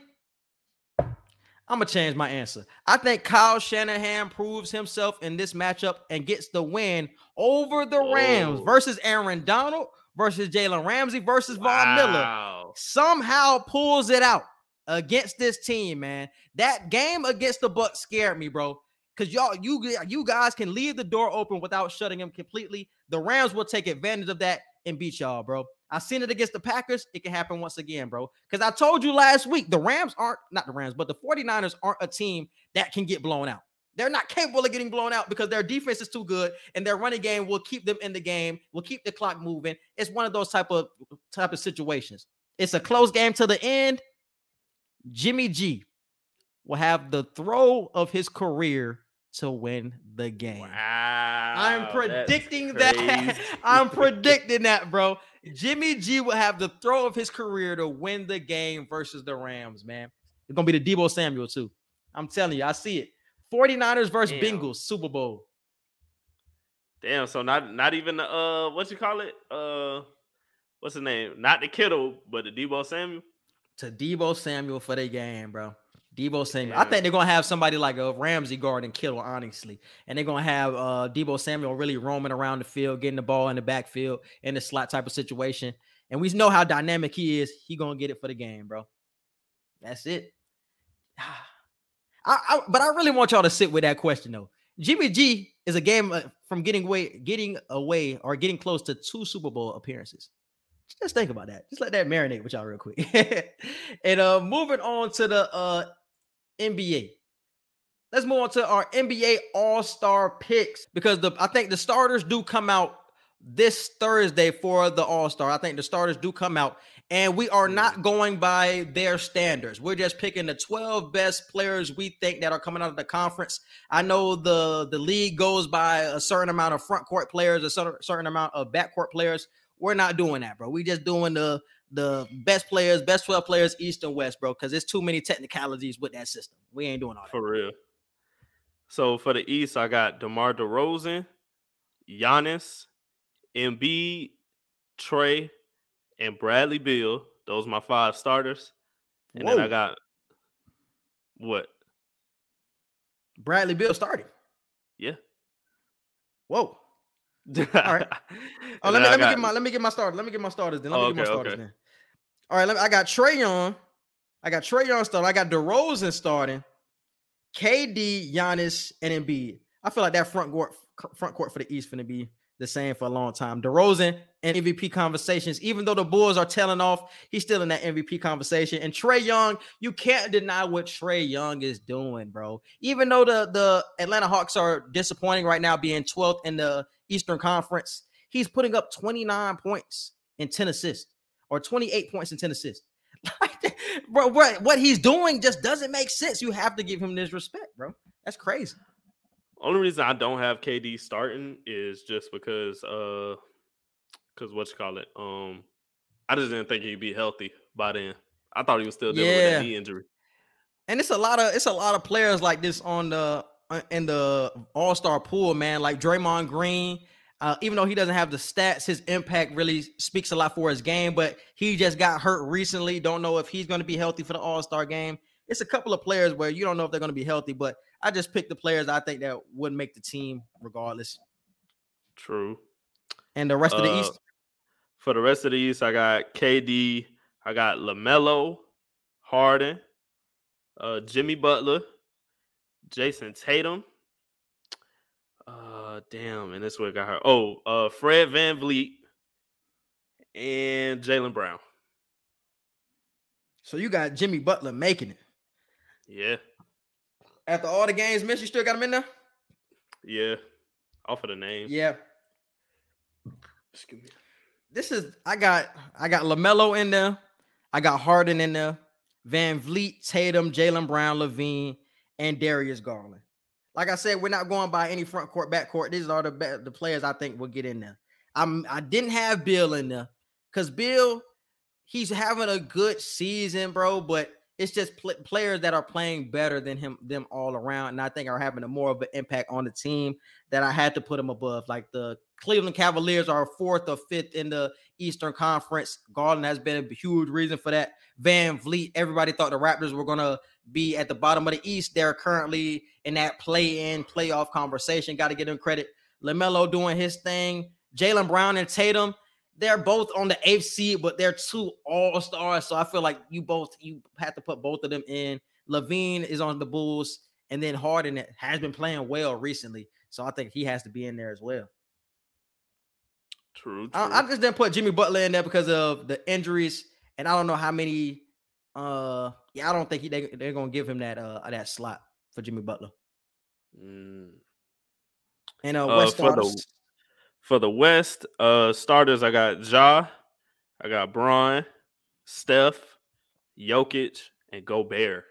I'm gonna change my answer. I think Kyle Shanahan proves himself in this matchup and gets the win over the Rams Whoa. versus Aaron Donald versus Jalen Ramsey versus Von Miller somehow pulls it out against this team, man. That game against the Bucks scared me, bro. Cause y'all, you you guys can leave the door open without shutting them completely. The Rams will take advantage of that and beat y'all, bro. I seen it against the Packers. It can happen once again, bro. Because I told you last week, the Rams aren't not the Rams, but the 49ers aren't a team that can get blown out. They're not capable of getting blown out because their defense is too good and their running game will keep them in the game, will keep the clock moving. It's one of those type of type of situations. It's a close game to the end. Jimmy G will have the throw of his career to win the game. Wow. I'm predicting that. <laughs> I'm predicting that, bro. Jimmy G will have the throw of his career to win the game versus the Rams, man. It's going to be the Deebo Samuel, too. I'm telling you, I see it. 49ers versus Damn. Bengals, Super Bowl. Damn. So not not even the uh what you call it? Uh what's the name? Not the Kittle, but the Deebo Samuel. To Deebo Samuel for the game, bro. Deebo Samuel. I think they're gonna have somebody like a Ramsey guard and Kittle, honestly, and they're gonna have uh Deebo Samuel really roaming around the field, getting the ball in the backfield in the slot type of situation. And we know how dynamic he is. He gonna get it for the game, bro. That's it. I, but I really want y'all to sit with that question though. Jimmy G is a game uh, from getting away, getting away, or getting close to two Super Bowl appearances. Just think about that. Just let that marinate with y'all real quick. <laughs> and uh moving on to the uh NBA. Let's move on to our NBA All-Star picks because the I think the starters do come out this Thursday for the All Star. I think the starters do come out, and we are not going by their standards. We're just picking the 12 best players we think that are coming out of the conference. I know the the league goes by a certain amount of front court players, a certain, certain amount of backcourt players. We're not doing that, bro. We just doing the the best players, best 12 players, East and West, bro, because there's too many technicalities with that system. We ain't doing all that. For real. So for the East, I got DeMar DeRozan, Giannis, Embiid, Trae, and Bradley Beal. Those are my five starters. And then I got what? Bradley Bill started. Yeah. Whoa. All right. <laughs> Oh, let me let me get my let me get my starters. Let me get my starters. Then let me Oh, get my okay, starters. okay. Then. All right. Let me, I got Trae Young. I got Trae Young starting. I got DeRozan starting. KD, Giannis, and Embiid. I feel like that front court front court for the East finna be the same for a long time. DeRozan and MVP conversations. Even though the Bulls are tailing off, he's still in that MVP conversation. And Trae Young, you can't deny what Trae Young is doing, bro. Even though the the Atlanta Hawks are disappointing right now, being 12th in the Eastern Conference, he's putting up 29 points and 10 assists, or 28 points and 10 assists. <laughs> Like, bro, what what he's doing just doesn't make sense. You have to give him this respect, bro. That's crazy. Only reason I don't have KD starting is just because uh because what you call it. Um I just didn't think he'd be healthy by then. I thought he was still dealing with Yeah. that knee injury. And it's a lot of it's a lot of players like this on the uh, in the All Star pool, man. Like Draymond Green, uh, even though he doesn't have the stats, his impact really speaks a lot for his game. But he just got hurt recently. Don't know if he's going to be healthy for the All Star game. It's a couple of players where you don't know if they're going to be healthy. But I just picked the players I think that would make the team regardless. True. And the rest of the Uh, East, For the rest of the East, I got KD, I got LaMelo, Harden, uh, Jimmy Butler, Jayson Tatum. Uh, damn, and this one got her. Oh, uh, Fred VanVleet and Jaylen Brown. so you got Jimmy Butler making it Yeah, after all the games missed. You still got him in there. yeah. Off of the name. Yeah. Excuse me. this is I got I got Lamelo in there, I got Harden in there, VanVleet, Tatum, Jaylen Brown, LaVine, and Darius Garland. Like I said, we're not going by any front court, back court. These are the be- the players I think will get in there. I'm I didn't have Bill in there because Bill, he's having a good season, bro. But it's just pl- players that are playing better than him, them all around, and I think are having a more of an impact on the team that I had to put him above. Like the Cleveland Cavaliers are fourth or fifth in the Eastern Conference. Garland has been a huge reason for that. Van Vleet. everybody thought the Raptors were gonna be at the bottom of the East. They're currently in that play-in playoff conversation. Got to give them credit. Lamelo doing his thing. Jaylen Brown and Tatum, they're both on the eighth seed, but they're two all stars. So I feel like you both you have to put both of them in. LaVine is on the Bulls, and then Harden has been playing well recently. So I think he has to be in there as well. True. true. I, I just didn't put Jimmy Butler in there because of the injuries, and I don't know how many. Uh, yeah, I don't think he, they they're gonna give him that uh that slot for Jimmy Butler. Mm. And uh, Uh, West starters, For the West, uh, starters, I got Ja, I got Bron, Steph, Jokic, and Gobert.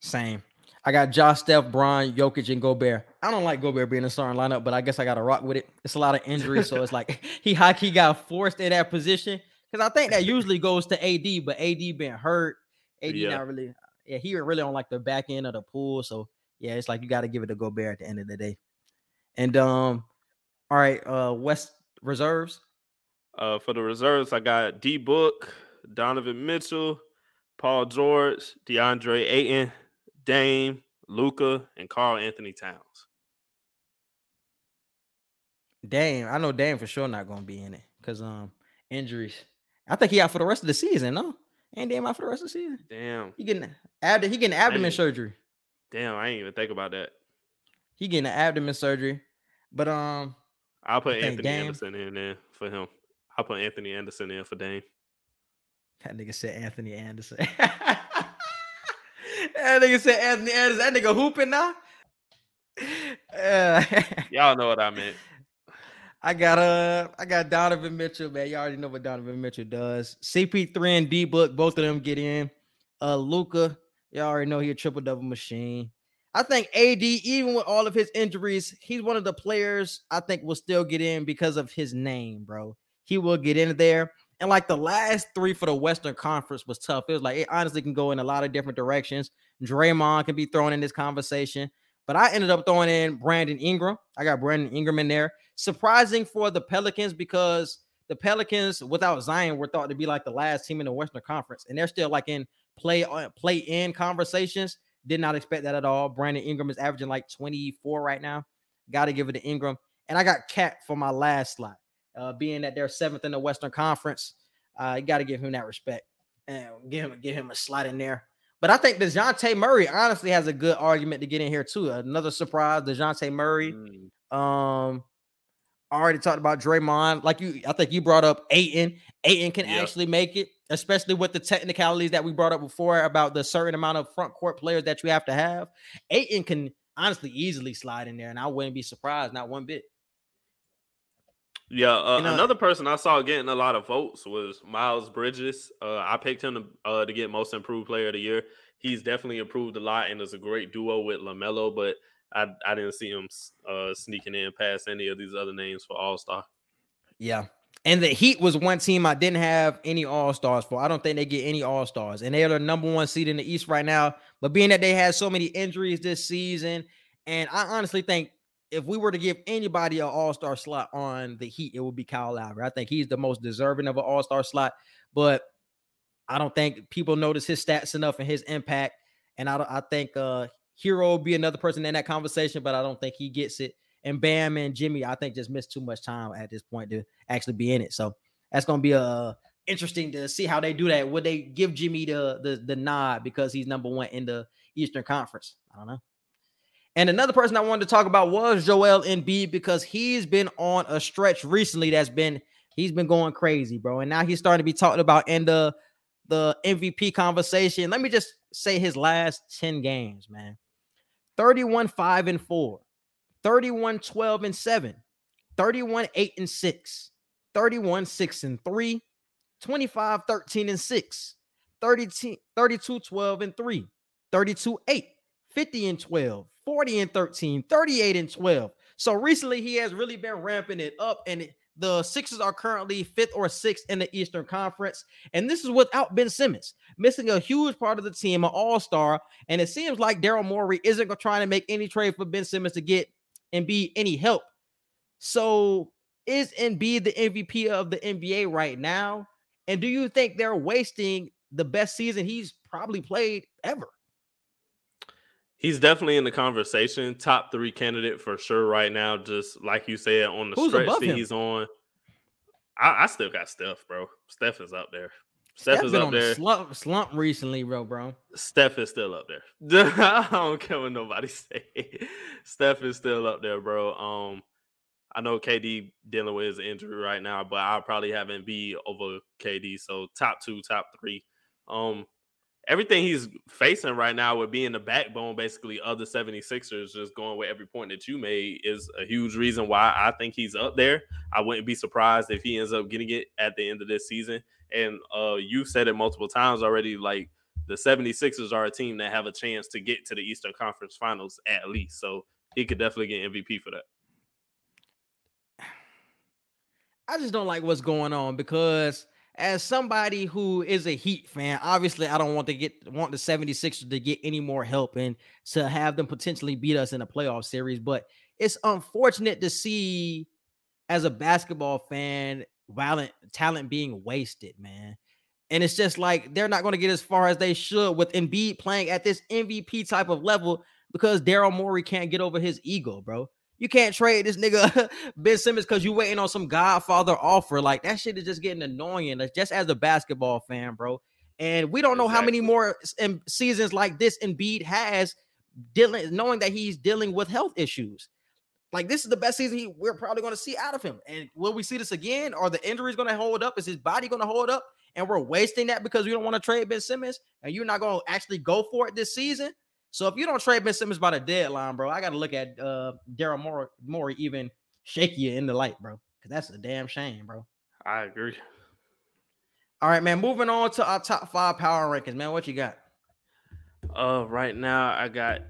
same. I got Josh, Steph, Brian, Jokic, and Gobert. I don't like Gobert being a starting lineup, but I guess I got to rock with it. It's a lot of injuries, so it's like <laughs> he he got forced in that position because I think that usually goes to AD, but AD been hurt. AD Yeah. not really. Yeah, he really on like the back end of the pool, so yeah, it's like you got to give it to Gobert at the end of the day. And um, all right, uh, West reserves. Uh, for the reserves, I got D Book, Donovan Mitchell, Paul George, DeAndre Ayton, Dame, Luka, and Karl-Anthony Towns. Dame, I know Dame for sure not gonna be in it because um injuries. I think he out for the rest of the season. No, ain't Dame out for the rest of the season. Damn, He getting abd- he getting abdomen surgery. damn, I ain't even think about that. He getting an abdomen surgery. But um, I'll put Anthony Dame- Anderson in there for him. I'll put Anthony Anderson in for Dame. that nigga said Anthony Anderson. <laughs> that nigga said Anthony Anderson. That nigga hooping now. Uh, <laughs> Y'all know what I meant. I got uh I got Donovan Mitchell, man. You all already know what Donovan Mitchell does. CP3 and D Book, both of them get in. Uh Luka, you all already know he a triple double machine. I think AD, even with all of his injuries, he's one of the players I think will still get in because of his name, bro. He will get in there. And like the last three for the Western Conference was tough. It was like it honestly can go in a lot of different directions. Draymond can be thrown in this conversation, but I ended up throwing in Brandon Ingram. I got Brandon Ingram in there. Surprising for the Pelicans because the Pelicans without Zion were thought to be like the last team in the Western Conference, and they're still like in play uh, play in conversations. Did not expect that at all. Brandon Ingram is averaging like 24 right now. Got to give it to Ingram. And I got KAT for my last slot, uh, being that they're seventh in the Western Conference. Uh, you got to give him that respect and give him give him a slot in there. But I think Dejounte Murray honestly has a good argument to get in here too. Another surprise, Dejounte Murray. Mm. Um, I already talked about Draymond. Like you, I think you brought up Ayton. Ayton can Yep. actually make it, especially with the technicalities that we brought up before about the certain amount of front court players that you have to have. Ayton can honestly easily slide in there, and I wouldn't be surprised, not one bit. Yeah, uh, You know- another person I saw getting a lot of votes was Miles Bridges. Uh, I picked him to, uh, to get Most Improved Player of the Year. He's definitely improved a lot and is a great duo with Lamelo, but I I didn't see him uh, sneaking in past any of these other names for All Star. Yeah. And the Heat was one team I didn't have any All Stars for. I don't think they get any All Stars, and they're the number one seed in the East right now. But being that they had so many injuries this season, and I honestly think if we were to give anybody an All Star slot on the Heat, it would be Kyle Lowry. I think he's the most deserving of an All Star slot, but I don't think people notice his stats enough and his impact. And I I think uh Herro will be another person in that conversation, but I don't think he gets it. And Bam and Jimmy, I think just missed too much time at this point to actually be in it. So that's gonna be uh interesting to see how they do that. Would they give Jimmy the the the nod because he's number one in the Eastern Conference? I don't know. And another person I wanted to talk about was Joel Embiid because he's been on a stretch recently that's been he's been going crazy, bro. And now he's starting to be talked about in the the MVP conversation. Let me just say his last 10 games, man. 31 5 and 4, 31 12 and 7, 31 8 and 6, 31 6 and 3, 25 13 and 6, 32 32 12 and 3, 32 8, 50 and 12, 40 and 13, 38 and 12. So recently he has really been ramping it up and it- the Sixers are currently fifth or sixth in the Eastern Conference. And this is without Ben Simmons missing a huge part of the team, an all star. And it seems like Daryl Morey isn't gonna to make any trade for Ben Simmons to get and be any help. So is Embiid the MVP of the NBA right now? And do you think they're wasting the best season he's probably played ever? He's definitely in the conversation, top three candidate for sure right now. Just like you said, on the Who's stretch that him? he's on. I, I still got Steph, bro. Steph is up there. Steph, is been up on a there. slump, slump recently, bro, bro. Steph is still up there. <laughs> I don't care what nobody <laughs> say. Steph is still up there, bro. Um, I know KD dealing with his injury right now, but I'll probably have Embiid over KD. So top two, top three. Um, everything he's facing right now with being the backbone basically of the 76ers, just going with every point that you made, is a huge reason why I think he's up there. I wouldn't be surprised if he ends up getting it at the end of this season. And uh, you said it multiple times already, like the 76ers are a team that have a chance to get to the Eastern Conference Finals at least. So he could definitely get MVP for that. <sighs> I just don't like what's going on because as somebody who is a Heat fan, obviously I don't want to get want the 76ers to get any more help and to have them potentially beat us in a playoff series, but it's unfortunate to see as a basketball fan violent talent being wasted, man. And it's just like they're not going to get as far as they should with Embiid playing at this MVP type of level because Daryl Morey can't get over his ego, bro. You can't trade this nigga <laughs> Ben Simmons because you waiting on some Godfather offer. Like that shit is just getting annoying. Like, just as a basketball fan, bro. And we don't know how many more seasons like this Embiid has dealing, knowing that he's dealing with health issues. Like this is the best season he, we're probably going to see out of him. And will we see this again? Are the injuries going to hold up? Is his body going to hold up? And we're wasting that because we don't want to trade Ben Simmons, and you're not going to actually go for it this season. So if you don't trade Ben Simmons by the deadline, bro, I got to look at uh Daryl Morey, Morey even shakier in the light, bro, because that's a damn shame, bro. I agree. All right, man. Moving on to our top five power rankings, man. What you got? Uh, right now I got.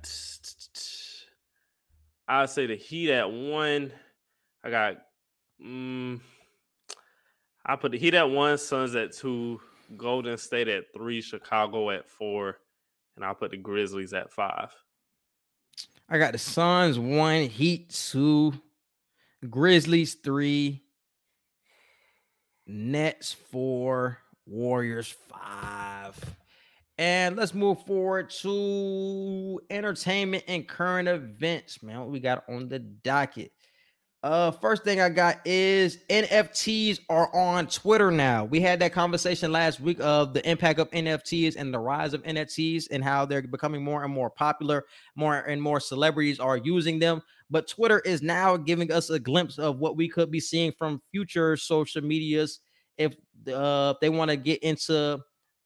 I'd say the Heat at one. I got. Mm, I put the Heat at one, Suns at two, Golden State at three, Chicago at four, and I'll put the Grizzlies at five. I got the Suns one, Heat two, Grizzlies three, Nets four, Warriors five. And let's move forward to entertainment and current events, man. What we got on the docket? Uh, first thing I got is NFTs are on Twitter now. We had that conversation last week of the impact of NFTs and the rise of NFTs and how they're becoming more and more popular. More and more celebrities are using them, but Twitter is now giving us a glimpse of what we could be seeing from future social medias if uh, if they want to get into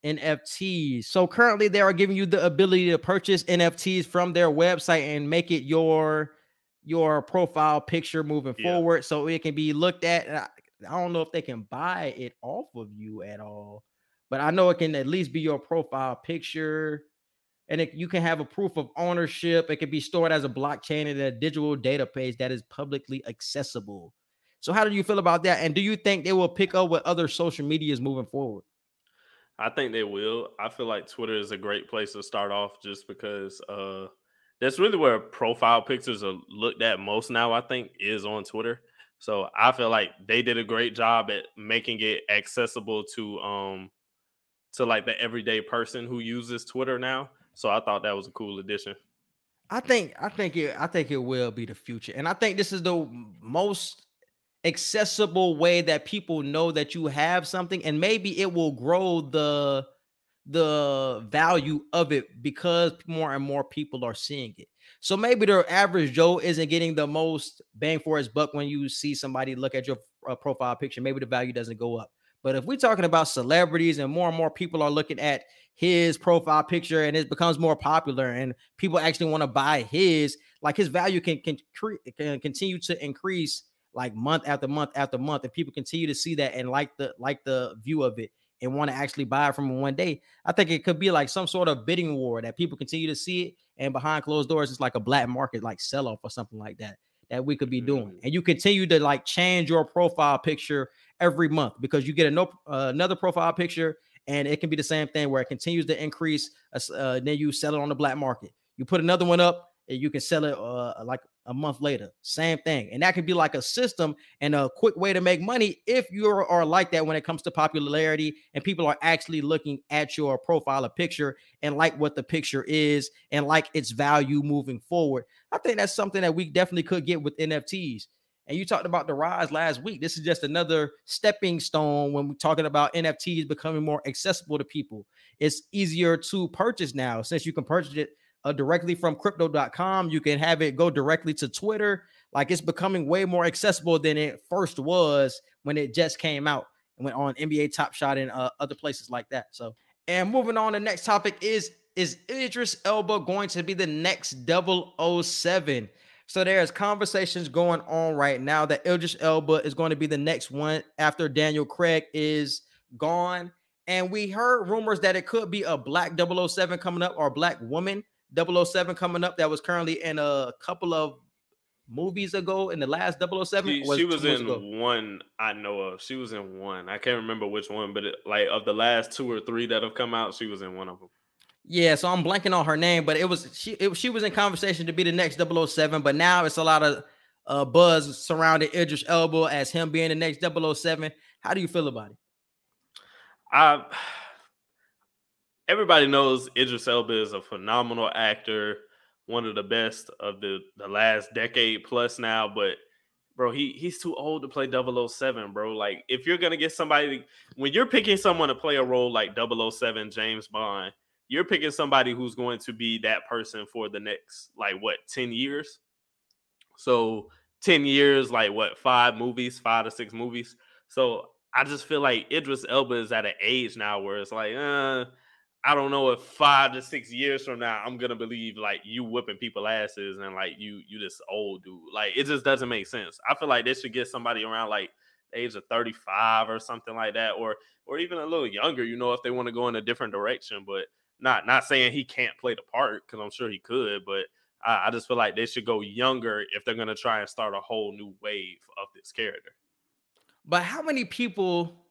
NFTs. So currently, they are giving you the ability to purchase NFTs from their website and make it your your profile picture moving yeah. forward, so it can be looked at. I, I don't know if they can buy it off of you at all, but I know it can at least be your profile picture. And it, you can have a proof of ownership. It can be stored as a blockchain in a digital database that is publicly accessible. So, how do you feel about that? And do you think they will pick up with other social medias moving forward? I think they will. I feel like Twitter is a great place to start off just because uh that's really where profile pictures are looked at most now, I think, is on Twitter. So I feel like they did a great job at making it accessible to um to like the everyday person who uses Twitter now. So I thought that was a cool addition. I think I think it I think it will be the future. And I think this is the most accessible way that people know that you have something and maybe it will grow the the value of it because more and more people are seeing it. So maybe the average Joe isn't getting the most bang for his buck when you see somebody look at your uh, profile picture. Maybe the value doesn't go up. But if we're talking about celebrities and more and more people are looking at his profile picture and it becomes more popular and people actually want to buy his, like his value can can, can continue to increase like month after month after month, and people continue to see that and like the like the view of it and want to actually buy it from him one day, I think it could be like some sort of bidding war that people continue to see it, and behind closed doors, it's like a black market, like sell off or something like that that we could be doing. Mm. And you continue to like change your profile picture every month because you get a no, uh, another profile picture, and it can be the same thing where it continues to increase. Uh, then you sell it on the black market. You put another one up, and you can sell it uh, like a month later. Same thing. And that could be like a system and a quick way to make money if you are like that when it comes to popularity and people are actually looking at your profile, a picture, and like what the picture is and like its value moving forward. I think that's something that we definitely could get with NFTs. And you talked about the rise last week. This is just another stepping stone when we're talking about NFTs becoming more accessible to people. It's easier to purchase now since you can purchase it uh, directly from crypto.com. You can have it go directly to Twitter. Like it's becoming way more accessible than it first was when it just came out and went on NBA Top Shot and uh, other places like that. So, and moving on, the next topic is is Idris Elba going to be the next 007? So there's conversations going on right now that Idris Elba is going to be the next one after Daniel Craig is gone. And we heard rumors that it could be a black 007 coming up or a black woman 007 coming up that was currently in a couple of movies ago in the last 007 she, was, she was in ago? one i know of. She was in one. I can't remember which one but it, like of the last two or three that have come out she was in one of them yeah so i'm blanking on her name but it was she it, she was in conversation to be the next 007 but now it's a lot of uh, buzz surrounding Idris Elba as him being the next 007 how do you feel about it? I everybody knows Idris Elba is a phenomenal actor, one of the best of the the last decade plus now. But bro, he he's too old to play 007, bro. Like if you're gonna get somebody when you're picking someone to play a role like 007 James Bond, you're picking somebody who's going to be that person for the next like what 10 years. So 10 years, like what five movies, five to six movies. So I just feel like Idris Elba is at an age now where it's like, uh, I don't know if five to six years from now I'm gonna believe like you whipping people asses and like you you this old dude. Like it just doesn't make sense. I feel like they should get somebody around like age of 35 or something like that, or or even a little younger, you know, if they want to go in a different direction. But not not saying he can't play the part, because I'm sure he could, but I, I just feel like they should go younger if they're gonna try and start a whole new wave of this character. But how many people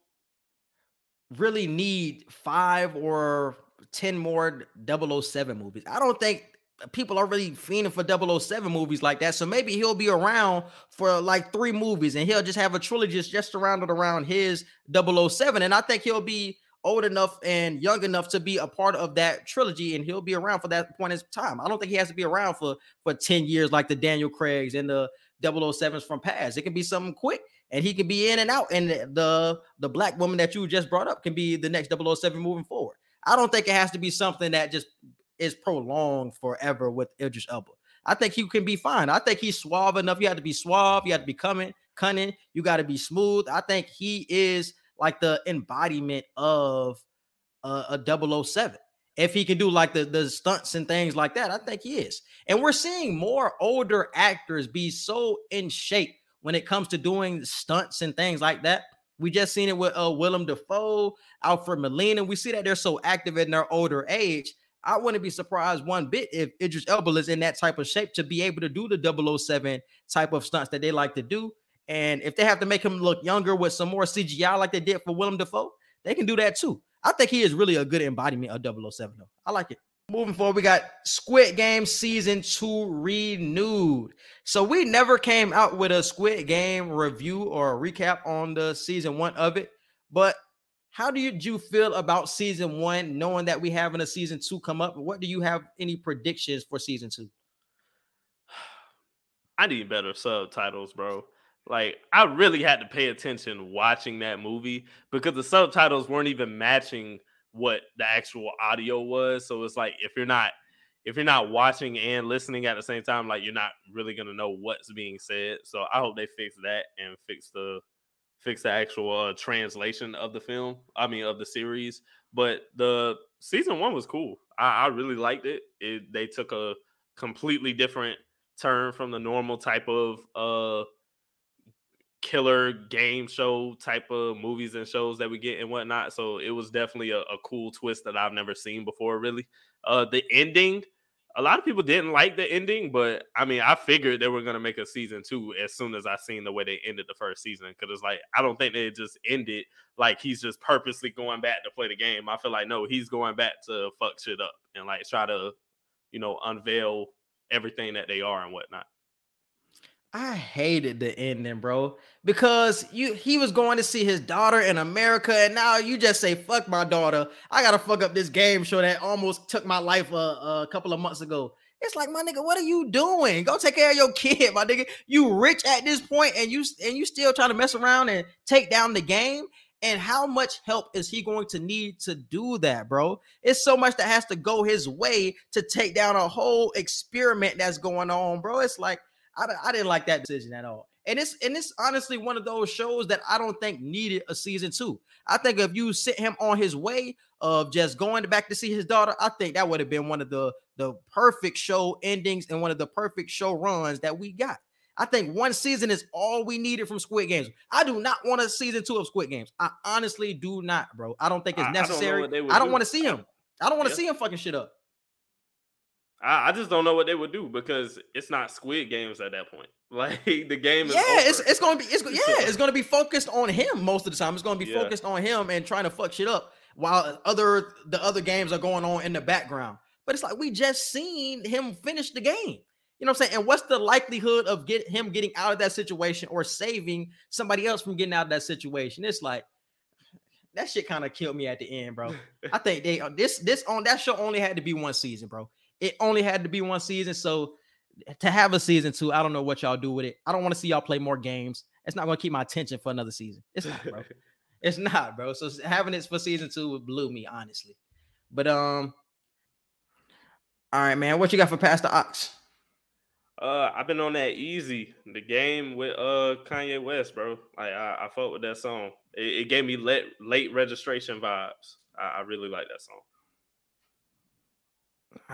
really need five or 10 more 007 movies? I don't think people are really fiending for 007 movies like that. So maybe he'll be around for like three movies and he'll just have a trilogy just around surrounded around his 007. And I think he'll be old enough and young enough to be a part of that trilogy and he'll be around for that point in time. I don't think he has to be around for for 10 years like the Daniel Craigs and the 007s from past. It can be something quick and he can be in and out. And the the black woman that you just brought up can be the next 007 moving forward. I don't think it has to be something that just is prolonged forever with Idris Elba. I think he can be fine. I think he's suave enough. You have to be suave. You have to be coming, cunning. You got to be smooth. I think he is like the embodiment of a, a 007. If he can do like the, the stunts and things like that, I think he is. And we're seeing more older actors be so in shape when it comes to doing stunts and things like that. We just seen it with uh, Willem Dafoe, Alfred Molina. We see that they're so active in their older age. I wouldn't be surprised one bit if Idris Elba is in that type of shape to be able to do the 007 type of stunts that they like to do. And if they have to make him look younger with some more CGI like they did for Willem Dafoe, they can do that too. I think he is really a good embodiment of 007 though. I like it. Moving forward, we got Squid Game season two renewed. So we never came out with a Squid Game review or a recap on the season one of it. But how do you, you feel about season one, knowing that we having a season two come up? What do you have any predictions for season two? <sighs> I need better subtitles, bro. Like I really had to pay attention watching that movie because the subtitles weren't even matching what the actual audio was. So it's like if you're not if you're not watching and listening at the same time, like you're not really gonna know what's being said. So I hope they fix that and fix the fix the actual uh, translation of the film. I mean of the series. But the season one was cool. I, I really liked it. it. They took a completely different turn from the normal type of uh killer game show type of movies and shows that we get and whatnot. So it was definitely a, a, cool twist that I've never seen before, really. Uh the ending, a lot of people didn't like the ending, but I mean, I figured they were gonna make a season two as soon as I seen the way they ended the first season. Cause it's like I don't think they just ended like he's just purposely going back to play the game. I feel like no, he's going back to fuck shit up and like try to, you know, unveil everything that they are and whatnot. I hated the ending, bro, because you he was going to see his daughter in America, and now you just say "fuck my daughter." I gotta fuck up this game show that almost took my life a, a couple of months ago. It's like my nigga, what are you doing? Go take care of your <laughs> kid, my nigga. You rich at this point, and you and you still trying to mess around and take down the game. And how much help is he going to need to do that, bro? It's so much that has to go his way to take down a whole experiment that's going on, bro. It's like I, I didn't like that decision at all. And it's and it's honestly one of those shows that I don't think needed a season two. I think if you sit him on his way of just going back to see his daughter, I think that would have been one of the the perfect show endings and one of the perfect show runs that we got. I think one season is all we needed from Squid Games. I do not want a season two of Squid Games. I honestly do not, bro. I don't think it's necessary. I don't, don't want to see him. I don't want to yeah. see him fucking shit up. I, I, just don't know what they would do because it's not Squid Games at that point. <laughs> Like the game is yeah, over. it's it's gonna be it's <laughs> yeah, it's gonna be focused on him most of the time. It's gonna be yeah. focused on him and trying to fuck shit up while other the other games are going on in the background. But it's like we just seen him finish the game. You know what I'm saying? And what's the likelihood of get him getting out of that situation or saving somebody else from getting out of that situation? It's like that shit kind of killed me at the end, bro. <laughs> I think they this this on that show only had to be one season, bro. It only had to be one season. So to have a season two, I don't know what y'all do with it. I don't want to see y'all play more games. It's not going to keep my attention for another season. It's not, bro. <laughs> it's not, bro. So having it for season two would blew me, honestly. But um, all right, man. What you got for Pass the Aux? Uh, I've been on that easy the game with uh Kanye West, bro. Like I, I fought with that song. It, it, gave me late late registration vibes. I, I really like that song. Uh,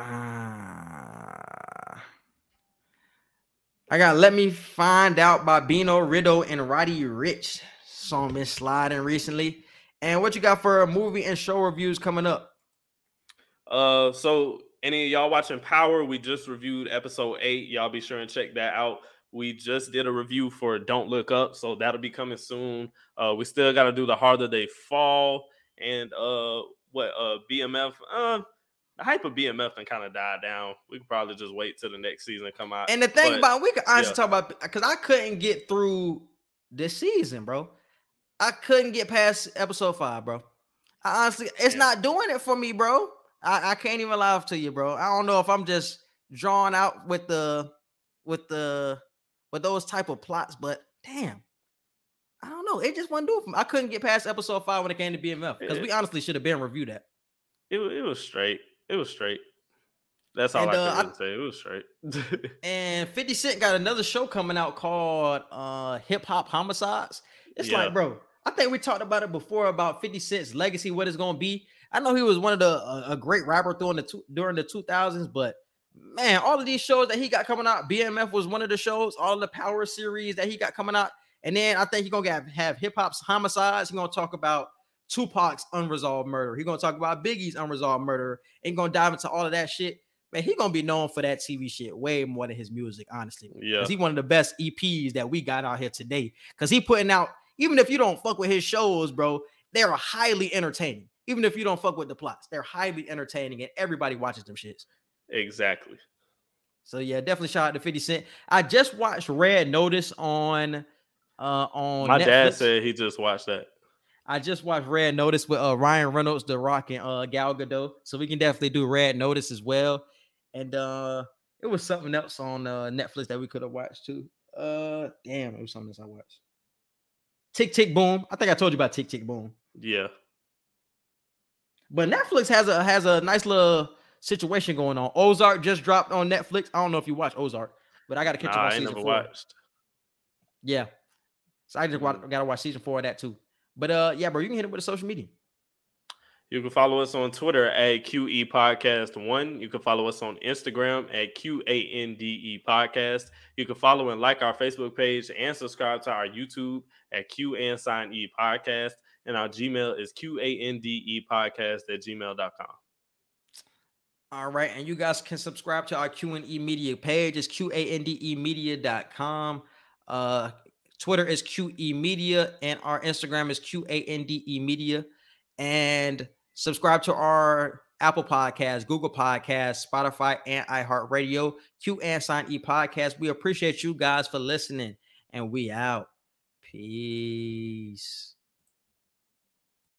I got Let Me Find Out by Bino Rideaux and Roddy Ricch. Song been sliding recently. And what you got for movie and show reviews coming up? Uh, so any of y'all watching Power? We just reviewed episode eight. Y'all be sure and check that out. We just did a review for Don't Look Up, so that'll be coming soon. Uh, we still got to do the harder they fall and uh, what uh BMF. Uh, the hype of BMF and kind of died down. We could probably just wait till the next season come out. And the thing But, about we could honestly yeah. talk about because I couldn't get through this season, bro. I couldn't get past episode five, bro. I honestly, it's Yeah. not doing it for me, bro. I, I can't even lie to you, bro. I don't know if I'm just drawn out with the with the with those type of plots, but damn. I don't know. It just wasn't doing it for me. I couldn't get past episode five when it came to BMF because we honestly should have been reviewed that. it, it was straight. It was straight. That's all And, I uh, can say. It was straight. <laughs> And 50 Cent got another show coming out called uh Hip Hop Homicides. It's Yeah. like, bro, I think we talked about it before about 50 Cent's legacy, what it's gonna be. I know he was one of the uh, a great rapper during the two, during the 2000s, but man, all of these shows that he got coming out, BMF was one of the shows, all the Power series that he got coming out, and then I think he's gonna get, have hip hop's homicides. He's gonna talk about Tupac's unresolved murder. He's gonna talk about Biggie's unresolved murder, and gonna dive into all of that shit. Man, he gonna be known for that TV shit way more than his music, honestly. yeah. Because he one of the best EPs that we got out here today. Because he putting out, even if you don't fuck with his shows, bro, they're highly entertaining. Even if you don't fuck with the plots, they're highly entertaining, and everybody watches them shits. Exactly. So yeah, definitely shout out to 50 Cent. I just watched Red Notice on uh on My dad said he just watched that. I just watched Red Notice with uh Ryan Reynolds, The Rock, and uh Gal Gadot. So we can definitely do Red Notice as well. And uh it was something else on uh Netflix that we could have watched too. Uh damn, it was something else I watched. Tick Tick Boom. I think I told you about Tick Tick Boom. Yeah. But Netflix has a has a nice little situation going on. Ozark just dropped on Netflix. I don't know if you watch Ozark, but I gotta catch Nah, up on I season never four. watched. Yeah. So I just wa- gotta watch season four of that too. But uh yeah, bro, you can hit it with the social media. You can follow us on Twitter at QE Podcast One. You can follow us on Instagram at QANDE E Podcast. You can follow and like our Facebook page and subscribe to our YouTube at Q and Sign E Podcast. And our Gmail is QANDE E Podcast at gmail.com. All right, and you guys can subscribe to our Q&E Media page. It's QANDE media.com. Uh Twitter is QE Media, and our Instagram is QANDE Media. And subscribe to our Apple Podcast, Google Podcast, Spotify, and iHeartRadio. Q and Sign E Podcast. We appreciate you guys for listening, and we out. Peace.